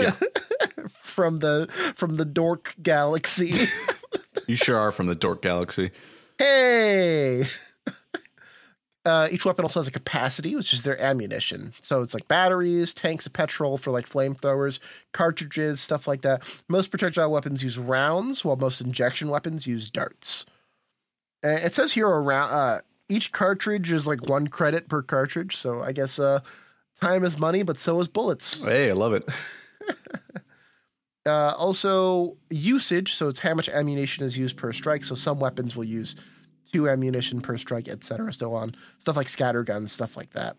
Yeah. <laughs> from the from the dork galaxy. <laughs> You sure are from the Dork Galaxy. hey, Uh, each weapon also has a capacity, which is their ammunition. So it's like batteries, tanks of petrol for like flamethrowers, cartridges, stuff like that. Most projectile weapons use rounds, while most injection weapons use darts. And it says here around uh, each cartridge is like one credit per cartridge. So I guess uh, time is money, but so is bullets. Hey, I love it. <laughs> Uh, also, usage. So it's how much ammunition is used per strike. So some weapons will use two ammunition per strike, etc. So on stuff like scatter guns, stuff like that.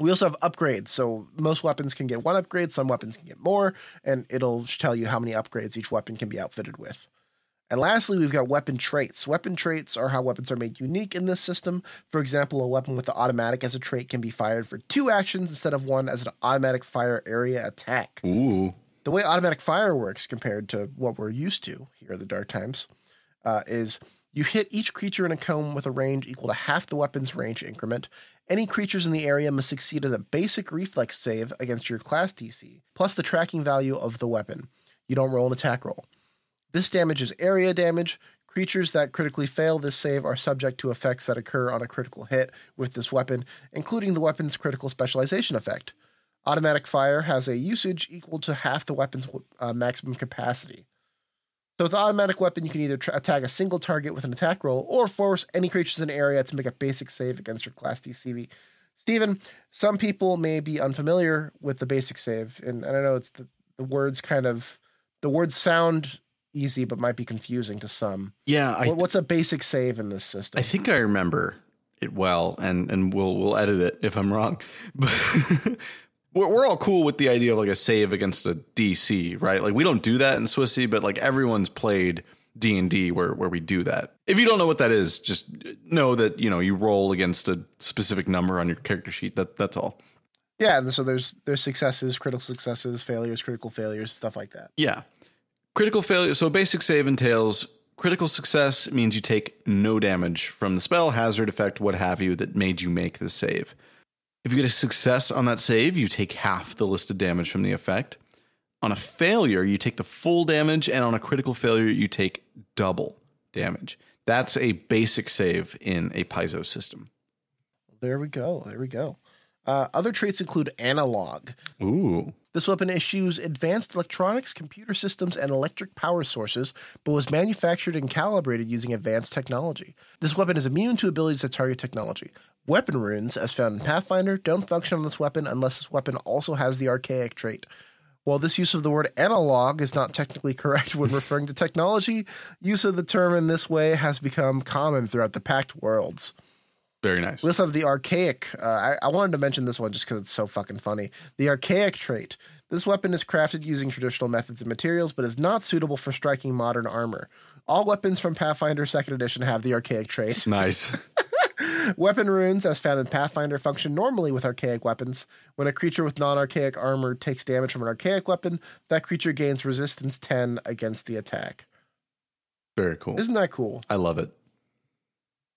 We also have upgrades. So most weapons can get one upgrade, some weapons can get more, and it'll tell you how many upgrades each weapon can be outfitted with. And lastly, we've got weapon traits. Weapon traits are how weapons are made unique in this system. For example, a weapon with the automatic as a trait can be fired for two actions instead of one as an automatic fire area attack. Ooh. The way automatic fire works compared to what we're used to here at the Dark Times uh, is you hit each creature in a cone with a range equal to half the weapon's range increment. Any creatures in the area must succeed as a basic reflex save against your class DC, plus the tracking value of the weapon. You don't roll an attack roll. This damage is area damage. Creatures that critically fail this save are subject to effects that occur on a critical hit with this weapon, including the weapon's critical specialization effect. Automatic fire has a usage equal to half the weapon's uh, maximum capacity. So, with automatic weapon, you can either tra- attack a single target with an attack roll or force any creatures in the area to make a basic save against your class DCV. Stephen, some people may be unfamiliar with the basic save, and I don't know, it's the, the words kind of, the words sound easy, but might be confusing to some. Yeah, I What- What's a basic save in this system? I think I remember it well, and and we'll we'll edit it if I'm wrong. <laughs> But we're we're all cool with the idea of like a save against a DC, right? Like we don't do that in Swissy, but like everyone's played D and D where where we do that. If you don't know what that is, just know that you know you roll against a specific number on your character sheet. That that's all. yeah, and so there's there's successes, critical successes, failures, critical failures, stuff like that. Yeah. Critical failure. So basic save entails critical success means you take no damage from the spell, hazard effect, what have you, that made you make the save. If you get a success on that save, you take half the listed damage from the effect. On a failure, you take the full damage, and on a critical failure, you take double damage. That's a basic save in a Paizo system. There we go. There we go. Uh, other traits include analog. Ooh. This weapon issues advanced electronics, computer systems, and electric power sources, but was manufactured and calibrated using advanced technology. This weapon is immune to abilities that target technology. Weapon runes, as found in Pathfinder, don't function on this weapon unless this weapon also has the archaic trait. While this use of the word analog is not technically correct when <laughs> referring to technology, use of the term in this way has become common throughout the Pact worlds. Very nice. We also have the archaic. Uh, I, I wanted to mention this one just because it's so fucking funny. The archaic trait. This weapon is crafted using traditional methods and materials, but is not suitable for striking modern armor. All weapons from Pathfinder 2nd Edition have the archaic trait. <laughs> Nice. Weapon runes, as found in Pathfinder, function normally with archaic weapons. When a creature with non archaic armor takes damage from an archaic weapon, that creature gains resistance 10 against the attack. Very cool. Isn't that cool? I love it.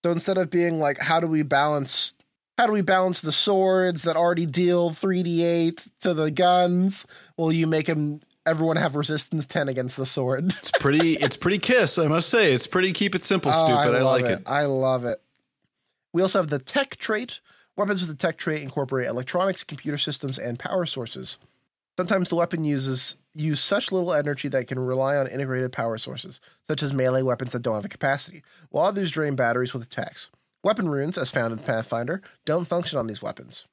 So instead of being like, how do we balance how do we balance the swords that already deal 3d8 to the guns? Well, you make them everyone have resistance 10 against the sword. It's pretty. it's pretty kiss. I must say. It's pretty. Keep it simple, Oh, stupid. I, love like it. I love it. We also have the tech trait. Weapons with the tech trait incorporate electronics, computer systems, and power sources. Sometimes the weapon uses use such little energy that can rely on integrated power sources, such as melee weapons that don't have a capacity, while others drain batteries with attacks. Weapon runes, as found in Pathfinder, don't function on these weapons.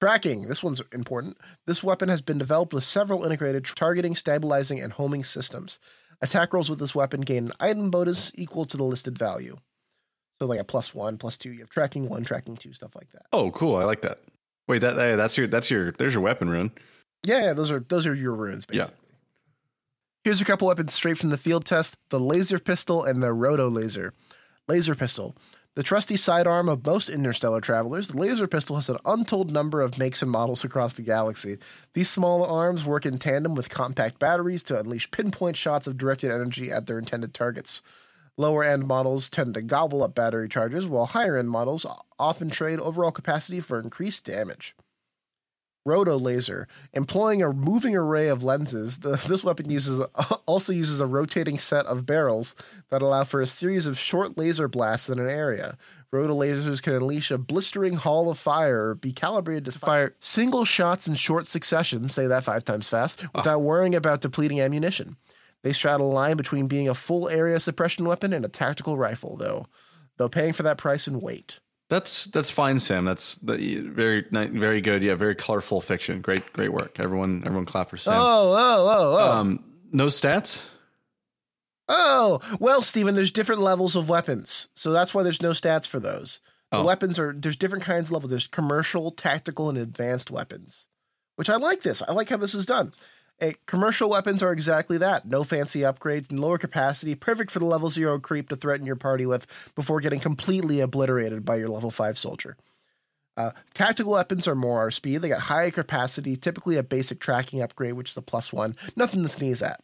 Tracking. This one's important. This weapon has been developed with several integrated targeting, stabilizing, and homing systems. Attack rolls with this weapon gain an item bonus equal to the listed value. So like a plus one, plus two. You have tracking one, tracking two, stuff like that. Oh, cool. I like that. Wait, that hey, that's your that's your there's your weapon rune. Yeah, yeah, those are those are your runes basically. Yeah. basically. Here's a couple weapons straight from the field test: the laser pistol and the roto laser. Laser pistol. The trusty sidearm of most interstellar travelers, the laser pistol has an untold number of makes and models across the galaxy. These small arms work in tandem with compact batteries to unleash pinpoint shots of directed energy at their intended targets. Lower end models tend to gobble up battery charges, while higher end models often trade overall capacity for increased damage. Roto Laser. Employing a moving array of lenses, the, this weapon uses <laughs> also uses a rotating set of barrels that allow for a series of short laser blasts in an area. Roto lasers can unleash a blistering hall of fire or be calibrated to fire single shots in short succession, say that five times fast, without worrying about depleting ammunition. They straddle a line between being a full area suppression weapon and a tactical rifle, though, though paying for that price in weight. That's that's fine, Sam. That's the, very very good. Yeah, very colorful fiction. Great great work. Everyone everyone clap for Sam. Oh, oh, oh, oh. Um, no stats. Oh, well, Stephen, there's different levels of weapons. So that's why there's no stats for those. The Oh. weapons are, there's different kinds of levels. There's commercial, tactical, and advanced weapons, which I like this. I like how this is done. Eh, commercial weapons are exactly that. No fancy upgrades and lower capacity, perfect for the level zero creep to threaten your party with before getting completely obliterated by your level five soldier. Uh, tactical weapons are more our speed. They got higher capacity, typically a basic tracking upgrade, which is a plus one. Nothing to sneeze at.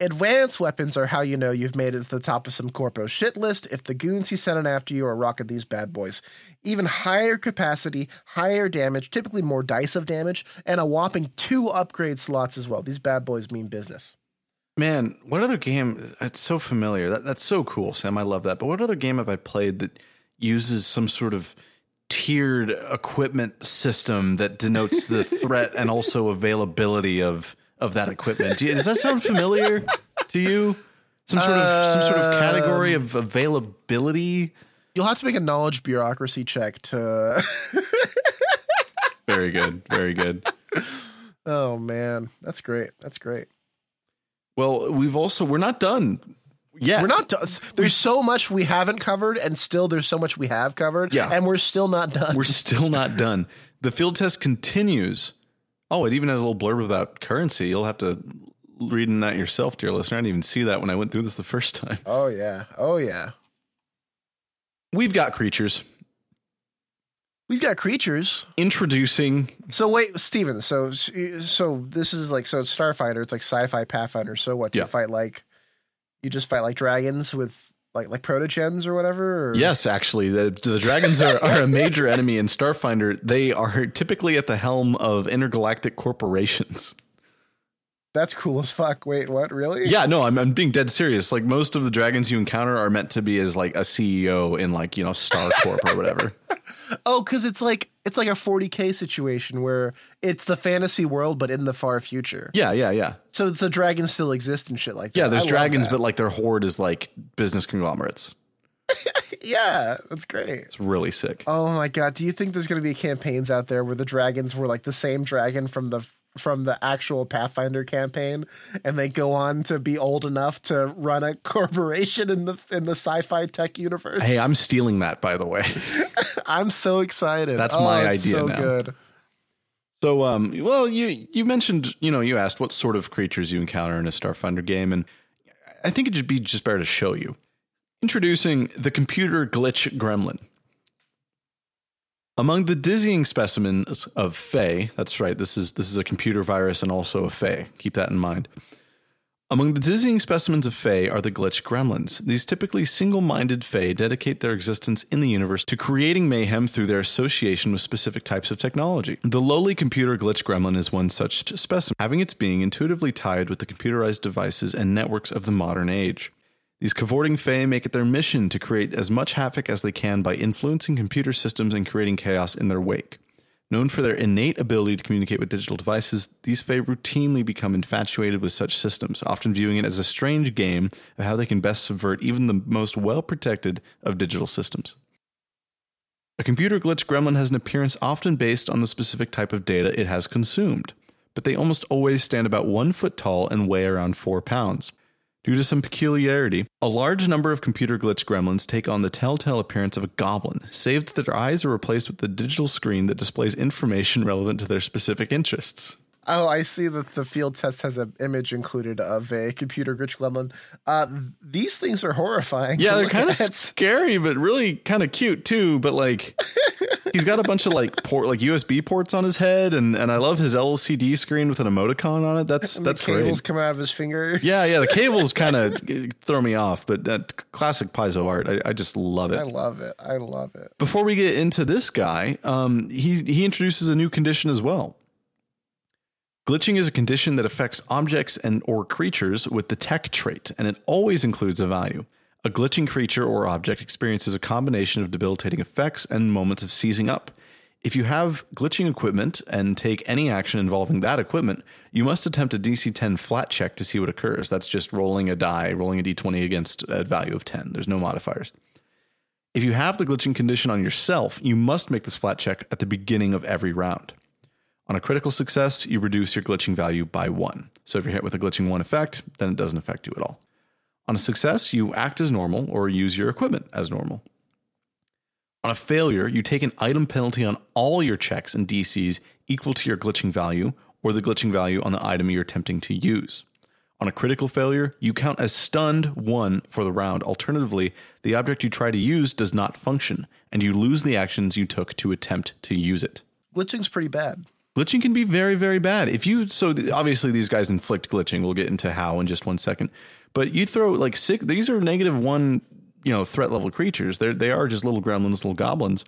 Advanced weapons are how you know you've made it to the top of some corpo shit list if the goons he's sending after you are rocking these bad boys. Even higher capacity, higher damage, typically more dice of damage, and a whopping two upgrade slots as well. These bad boys mean business. Man, what other game? It's so familiar. That, that's so cool, Sam. I love that. But what other game have I played that uses some sort of tiered equipment system that denotes the <laughs> threat and also availability of of that equipment? Do you- Does that sound familiar to you? Some sort of some sort of um, category of availability. You'll have to make a knowledge bureaucracy check to. <laughs> Very good. Very good. oh man, that's great. That's great. Well, we've also we're not done yeah, We're not done. There's so much we haven't covered, and still there's so much we have covered. Yeah. and we're still not done. We're still not done. The field test continues. Oh, it even has a little blurb about currency. You'll have to read in that yourself, dear listener. I didn't even see that when I went through this the first time. oh yeah. Oh yeah. We've got creatures. We've got creatures. Introducing So wait, Stephen, so so this is like so it's Starfinder, it's like sci-fi Pathfinder. So what do Yeah. you fight like you just fight like dragons with like like protogens or whatever? Or? Yes, actually, the, the dragons are, are a major enemy in Starfinder. They are typically at the helm of intergalactic corporations. That's cool as fuck. Wait, what? Really? Yeah, no, I'm, I'm being dead serious. Like most of the dragons you encounter are meant to be as like a CEO in like you know Star Corp or whatever. <laughs> Oh, because it's like it's like a 40k situation where it's the fantasy world but in the far future. Yeah, yeah, yeah, So the dragons still exist and shit like that. yeah. There's I dragons, but like their horde is like business conglomerates. <laughs> yeah, that's great. It's really sick. Oh my god, do you think there's going to be campaigns out there where the dragons were like the same dragon from the from the actual Pathfinder campaign and they go on to be old enough to run a <laughs> corporation in the in the sci-fi tech universe? Hey, I'm stealing that, by the way. <laughs> I'm so excited. That's Oh, my idea So now. good. So, um, well, you you mentioned, you know, you asked what sort of creatures you encounter in a Starfinder game, and I think it'd be just better to show you. Introducing the computer glitch gremlin. Among the dizzying specimens of Fey, that's right, this is this is a computer virus and also a Fey. Keep that in mind. Among the dizzying specimens of Fae are the glitch gremlins. These typically single minded Fae dedicate their existence in the universe to creating mayhem through their association with specific types of technology. The lowly computer glitch gremlin is one such specimen, having its being intuitively tied with the computerized devices and networks of the modern age. These cavorting Fae make it their mission to create as much havoc as they can by influencing computer systems and creating chaos in their wake. Known for their innate ability to communicate with digital devices, these Fae routinely become infatuated with such systems, often viewing it as a strange game of how they can best subvert even the most well protected of digital systems. A computer glitch gremlin has an appearance often based on the specific type of data it has consumed, but they almost always stand about one foot tall and weigh around four pounds. Due to some peculiarity, a large number of computer glitch gremlins take on the telltale appearance of a goblin, save that their eyes are replaced with a digital screen that displays information relevant to their specific interests. Oh, I see that the field test has an image included of a computer glitch gremlin. Uh, these things are horrifying. Yeah, they're kind of scary, but really kind of cute too. But like, <laughs> he's got a bunch of like port, like USB ports on his head, and and I love his LCD screen with an emoticon on it. That's And that's the cables great. coming out of his fingers. Yeah, yeah. The cables <laughs> kind of throw me off, but that classic Paizo art, I, I just love it. I love it. I love it. Before we get into this guy, um, he he introduces a new condition as well. Glitching is a condition that affects objects and or creatures with the tech trait, and it always includes a value. A glitching creature or object experiences a combination of debilitating effects and moments of seizing up. If you have glitching equipment and take any action involving that equipment, you must attempt a DC 10 flat check to see what occurs. That's just rolling a die, rolling a d20 against a value of 10. There's no modifiers. If you have the glitching condition on yourself, you must make this flat check at the beginning of every round. On a critical success, you reduce your glitching value by one. So if you're hit with a glitching one effect, then it doesn't affect you at all. On a success, you act as normal or use your equipment as normal. On a failure, you take an item penalty on all your checks and DCs equal to your glitching value or the glitching value on the item you're attempting to use. On a critical failure, you count as stunned one for the round. Alternatively, the object you try to use does not function, and you lose the actions you took to attempt to use it. Glitching's pretty bad. Glitching can be very, very bad. If you so obviously these guys inflict glitching. We'll get into how in just one second. But you throw like six. These are negative one, you know, threat level creatures. They they are just little gremlins, little goblins.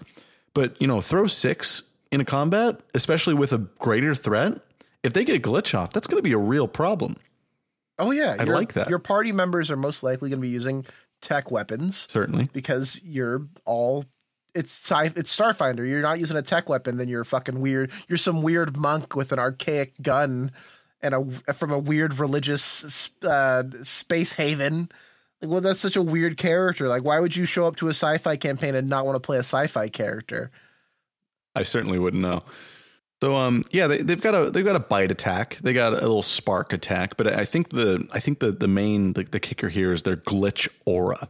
But you know, throw six in a combat, especially with a greater threat. If they get a glitch off, that's going to be a real problem. Oh yeah, I your- like that. Your party members are most likely going to be using tech weapons Certainly. because you're all it's sci it's Starfinder. You're not using a tech weapon, then you're fucking weird. You're some weird monk with an archaic gun and a from a weird religious uh, space haven. Like, well, that's such a weird character. Like, why would you show up to a sci-fi campaign and not want to play a sci-fi character? I certainly wouldn't know. So um yeah they, they've got a they've got a bite attack they got a little spark attack but I think the I think the the main the, the kicker here is their glitch aura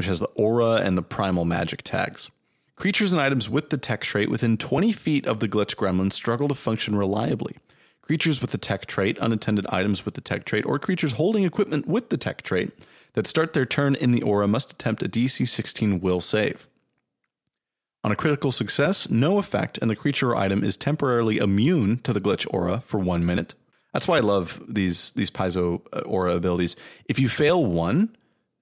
which has the aura and the primal magic tags. Creatures and items with the tech trait within 20 feet of the glitch gremlin struggle to function reliably. Creatures with the tech trait, unattended items with the tech trait, or creatures holding equipment with the tech trait that start their turn in the aura must attempt a DC 16 will save. On a critical success, no effect, and the creature or item is temporarily immune to the glitch aura for one minute. That's why I love these these Paizo uh, aura abilities. If you fail one,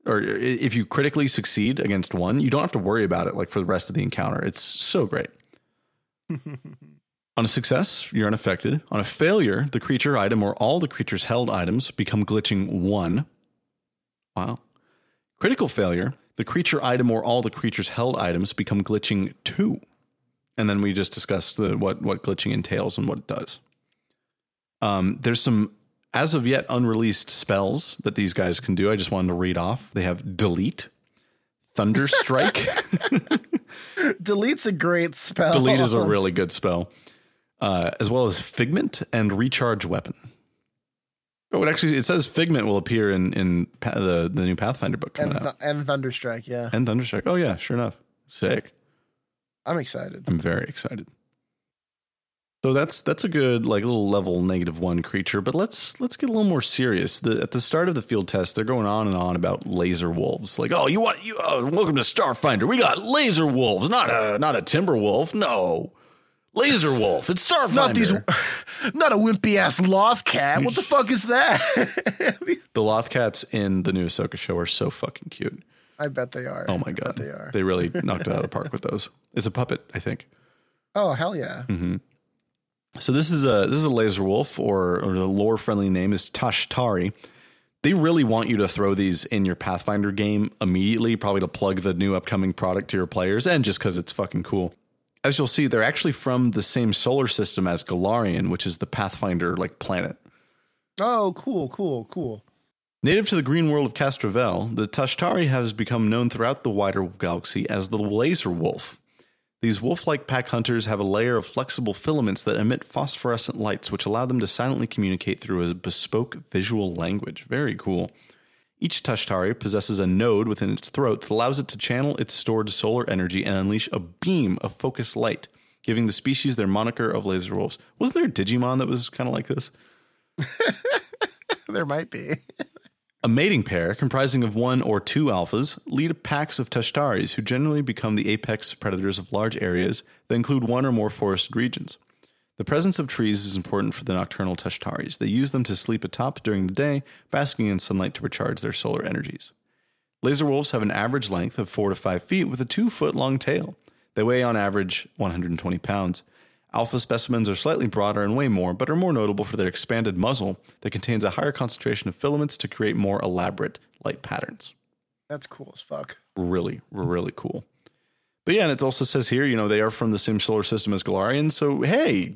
or if you critically succeed against one, you don't have to worry about it like for the rest of the encounter. It's so great. <laughs> On a success, you're unaffected. On a failure, the creature item or all the creature's held items become glitching one. Wow. Critical failure, the creature item or all the creature's held items become glitching two. And then we just discussed the, what, what glitching entails and what it does. Um, there's some as of yet unreleased spells that these guys can do. I just wanted to read off. They have delete, thunder <laughs> strike. Delete's a great spell. delete is a really good spell, uh, as well as figment and recharge weapon. Oh, it actually it says figment will appear in in pa- the the new Pathfinder book coming and, out and Thunderstrike. Yeah, and Thunderstrike. Oh yeah, sure enough, sick. I'm excited. I'm very excited. So that's that's a good like little level negative one creature, but let's let's get a little more serious. The, at the start of the field test, they're going on and on about laser wolves. Like, oh, you want you? Oh, welcome to Starfinder. We got laser wolves, not a not a timber wolf. No, laser wolf. It's Starfinder. Not these, <laughs> not a wimpy ass loth cat. What the <laughs> fuck is that? <laughs> the Lothcats in the new Ahsoka show are so fucking cute. I bet they are. Oh my I god, bet they are. They really knocked it out of the park with those. It's a puppet, I think. oh hell yeah! Mm-hmm. So this is a this is a laser wolf, or, or the lore friendly name is Tashtari. They really want you to throw these in your Pathfinder game immediately, probably to plug the new upcoming product to your players, and just because it's fucking cool. As you'll see, they're actually from the same solar system as Golarion, which is the Pathfinder like planet. Oh cool, cool, cool. Native to the green world of Castrovel, the Tashtari has become known throughout the wider galaxy as the laser wolf. These wolf like pack hunters have a layer of flexible filaments that emit phosphorescent lights, which allow them to silently communicate through a bespoke visual language. Very cool. Each Tashtari possesses a node within its throat that allows it to channel its stored solar energy and unleash a beam of focused light, giving the species their moniker of laser wolves. Wasn't there a Digimon that was kind of like this? <laughs> There might be. <laughs> A mating pair, comprising of one or two alphas, lead packs of Tashtaris who generally become the apex predators of large areas that include one or more forested regions. The presence of trees is important for the nocturnal Tashtaris. They use them to sleep atop during the day, basking in sunlight to recharge their solar energies. Laser wolves have an average length of 4 to 5 feet with a 2 foot long tail. They weigh on average 120 pounds. Alpha specimens are slightly broader and weigh more, but are more notable for their expanded muzzle that contains a higher concentration of filaments to create more elaborate light patterns. That's cool as fuck. Really, really cool. But yeah, and it also says here, you know, they are from the same solar system as Golarion, so hey,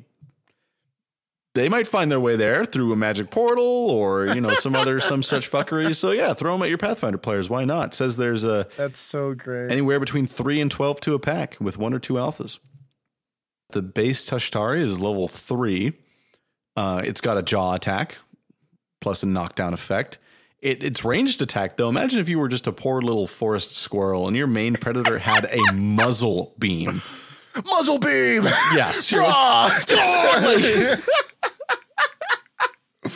they might find their way there through a magic portal or you know some other some <laughs> such fuckery. So yeah, throw them at your Pathfinder players. Why not? It says there's a That's so great. anywhere between three and twelve to a pack with one or two alphas. The base Tashtari is level three. Uh, it's got a jaw attack plus a knockdown effect. It, it's ranged attack though. Imagine if you were just a poor little forest squirrel and your main predator had a muzzle beam. <laughs> Muzzle beam. Yes, <laughs> you're-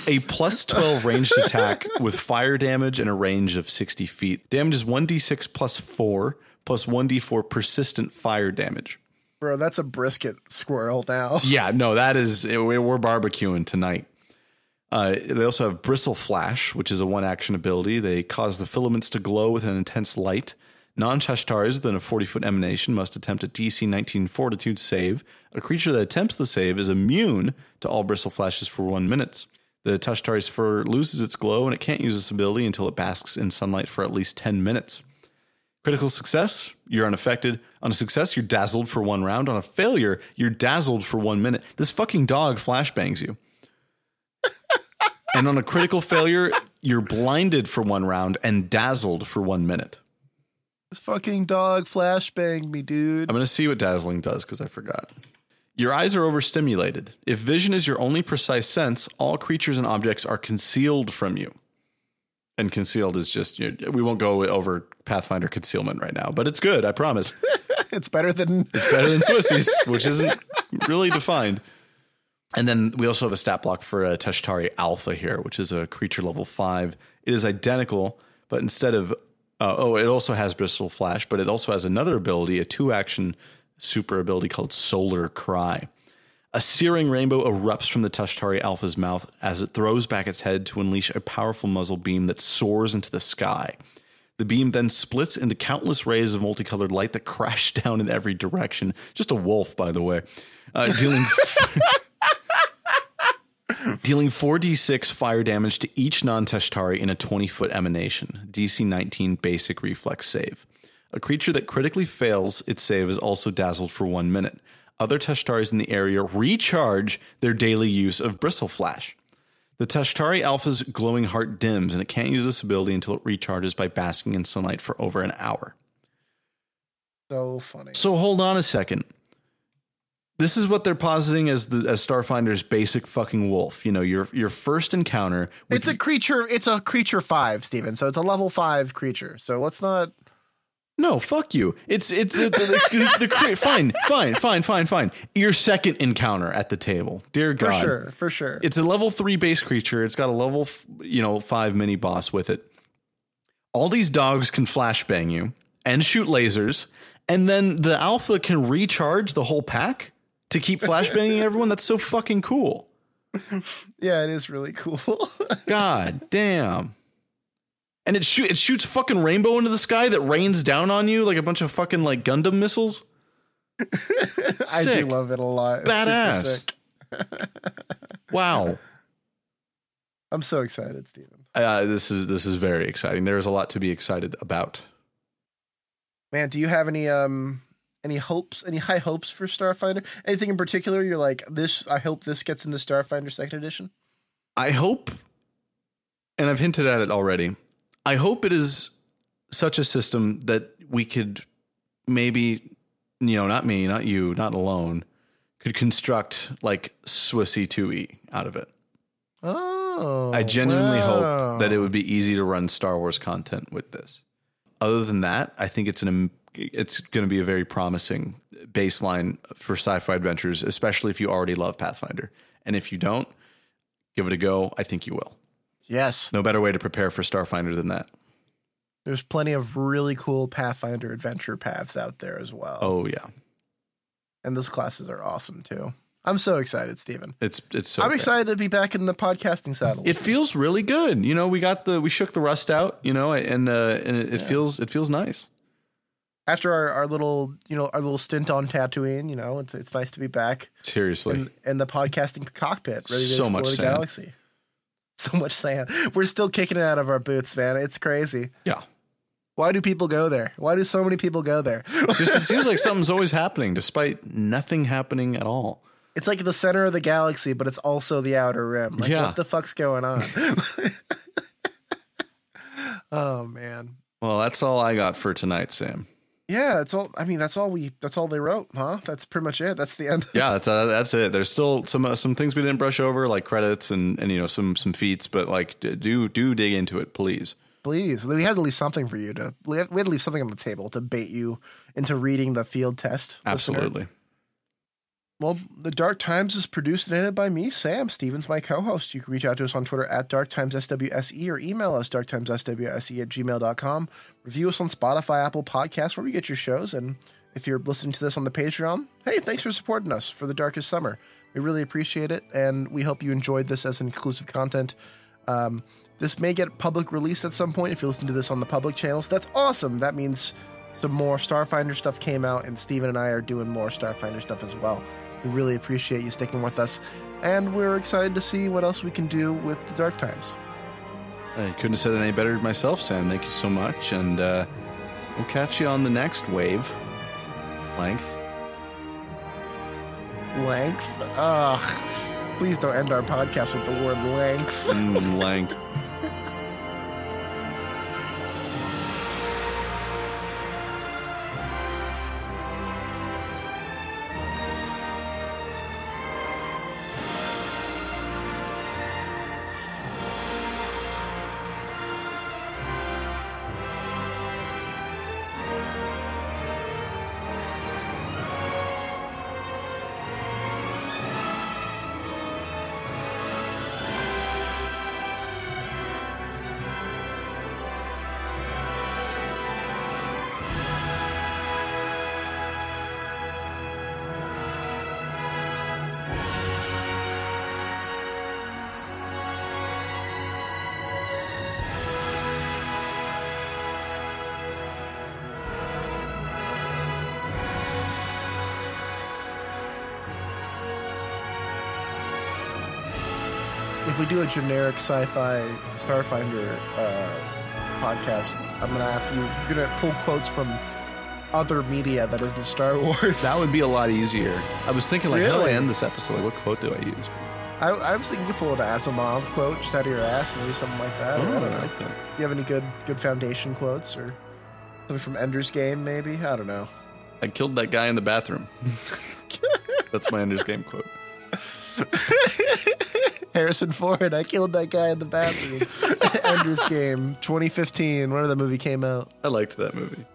a plus 12 ranged attack with fire damage and a range of 60 feet. Damage is 1d6 plus 4 plus 1d4 persistent fire damage. Bro, that's a brisket squirrel now. <laughs> Yeah, no, that is, we're barbecuing tonight. Uh, they also have Bristle Flash, which is a one action ability. They cause the filaments to glow with an intense light. Non Tashtaris within a 40 foot emanation must attempt a DC 19 Fortitude save. A creature that attempts the save is immune to all Bristle Flashes for one minute. The Tashtari's fur loses its glow and it can't use this ability until it basks in sunlight for at least 10 minutes. Critical success, you're unaffected. On a success, you're dazzled for one round. On a failure, you're dazzled for one minute. This fucking dog flashbangs you. <laughs> and on a critical failure, you're blinded for one round and dazzled for one minute. This fucking dog flashbanged me, dude. I'm going to see what dazzling does because I forgot. Your eyes are overstimulated. If vision is your only precise sense, all creatures and objects are concealed from you. And concealed is just, you we won't go over Pathfinder concealment right now, but it's good, I promise. <laughs> It's better than <laughs> It's better than Swissies, which isn't really defined. And then we also have a stat block for a Tashtari Alpha here, which is a creature level five. It is identical, but instead of uh, oh, it also has Bristle Flash, but it also has another ability, a two action super ability called Solar Cry. A searing rainbow erupts from the Tashtari Alpha's mouth as it throws back its head to unleash a powerful muzzle beam that soars into the sky. The beam then splits into countless rays of multicolored light that crash <laughs> down in every direction. Just a wolf, by the way, uh, dealing <laughs> dealing 4d6 fire damage to each non Tashtari in a 20-foot emanation. DC 19 basic reflex save. A creature that critically fails its save is also dazzled for one minute. Other Tashtaris in the area recharge their daily use of Bristle Flash. The Tashtari Alpha's glowing heart dims, and it can't use this ability until it recharges by basking in sunlight for over an hour. so funny. So hold on a second. This is what they're positing as the as Starfinder's basic fucking wolf. You know, your your first encounter. It's a creature. It's a creature five, Stephen. So it's a level five creature. So let's not. No, fuck you. It's it's the, the, the, the fine, fine, fine, fine, fine. Your second encounter at the table, dear God, For sure. For sure. It's a level three base creature. It's got a level, you know, five mini boss with it. All these dogs can flashbang you and shoot lasers, and then the alpha can recharge the whole pack to keep flashbanging everyone. That's so fucking cool. <laughs> yeah, it is really cool. <laughs> God damn. And it shoot it shoots fucking rainbow into the sky that rains down on you like a bunch of fucking like Gundam missiles. <laughs> I do love it a lot. It's super Badass. sick. <laughs> Wow. I'm so excited, Stephen. Uh, this is this is very exciting. There is a lot to be excited about. Man, do you have any um any hopes, any high hopes for Starfinder? Anything in particular you're like this I hope this gets in the Starfinder second edition? I hope, and I've hinted at it already. I hope it is such a system that we could maybe, you know, not me, not you, not alone, could construct like Swissy 2E out of it. Oh. I genuinely wow. hope that it would be easy to run Star Wars content with this. Other than that, I think it's an it's going to be a very promising baseline for sci-fi adventures, especially if you already love Pathfinder. And if you don't, give it a go. I think you will. Yes. No better way to prepare for Starfinder than that. There's plenty of really cool Pathfinder adventure paths out there as well. Oh yeah, And those classes are awesome too. I'm so excited, Stephen. it's it's so. I'm great. excited to be back in the podcasting saddle. It feels really good. You know, we got the we shook the rust out. You know, and uh, and it, it feels it feels nice. after our, our little you know our little stint on Tatooine, you know, it's it's nice to be back Seriously. in, in the podcasting cockpit, ready to So explore much the sand. galaxy. <laughs> So much sand. We're still kicking it out of our boots, man. It's crazy. yeah. Why do people go there? Why do so many people go there? Just it seems like <laughs> something's always happening despite nothing happening at all. It's like the center of the galaxy, but it's also the outer rim. Like, Yeah. what the fuck's going on? <laughs> oh man. Well, that's all I got for tonight, Sam. Yeah, that's all. I mean, that's all we. That's all they wrote, huh? That's pretty much it. That's the end. <laughs> Yeah, that's uh, that's it. There's still some uh, some things we didn't brush over, like credits and and you know some some feats, but like do do dig into it, please. Please, we had to leave something for you to. We had we had to leave something on the table to bait you into reading the field test. listener. Well, The Dark Times is produced and edited by me, Sam. Stephens, my co host. You can reach out to us on Twitter at DarkTimesSWSE or email us darktimesswse at gmail.com. Review us on Spotify, Apple Podcasts, where we get your shows. And if you're listening to this on the Patreon, hey, thanks for supporting us for the darkest summer. We really appreciate it. And we hope you enjoyed this as inclusive content. Um, this may get public release at some point if you listen to this on the public channels. That's awesome. That means some more Starfinder stuff came out, and Stephen and I are doing more Starfinder stuff as well. We really appreciate you sticking with us, and we're excited to see what else we can do with the Dark Times. I couldn't have said it any better myself, Sam. Thank you so much, and uh, we'll catch you on the next wave length. Length? Ugh. Please don't end our podcast with the word length. Mm, length. <laughs> generic sci-fi Starfinder uh, podcast, I'm gonna have you. You're gonna pull quotes from other media that isn't Star <laughs> Wars. That would be a lot easier. I was thinking, like, how do I end this episode? Like, what quote do I use? I, I was thinking you pull an Asimov quote just out of your ass and use something like that. or I Oh, don't I know. like that. You have any good good foundation quotes or something from Ender's Game? Maybe I don't know. I killed that guy in the bathroom. <laughs> That's my Ender's Game quote. <laughs> Harrison Ford. I killed that guy in the bathroom. <laughs> Ender's Game, 2015. Whenever the movie came out. I liked that movie.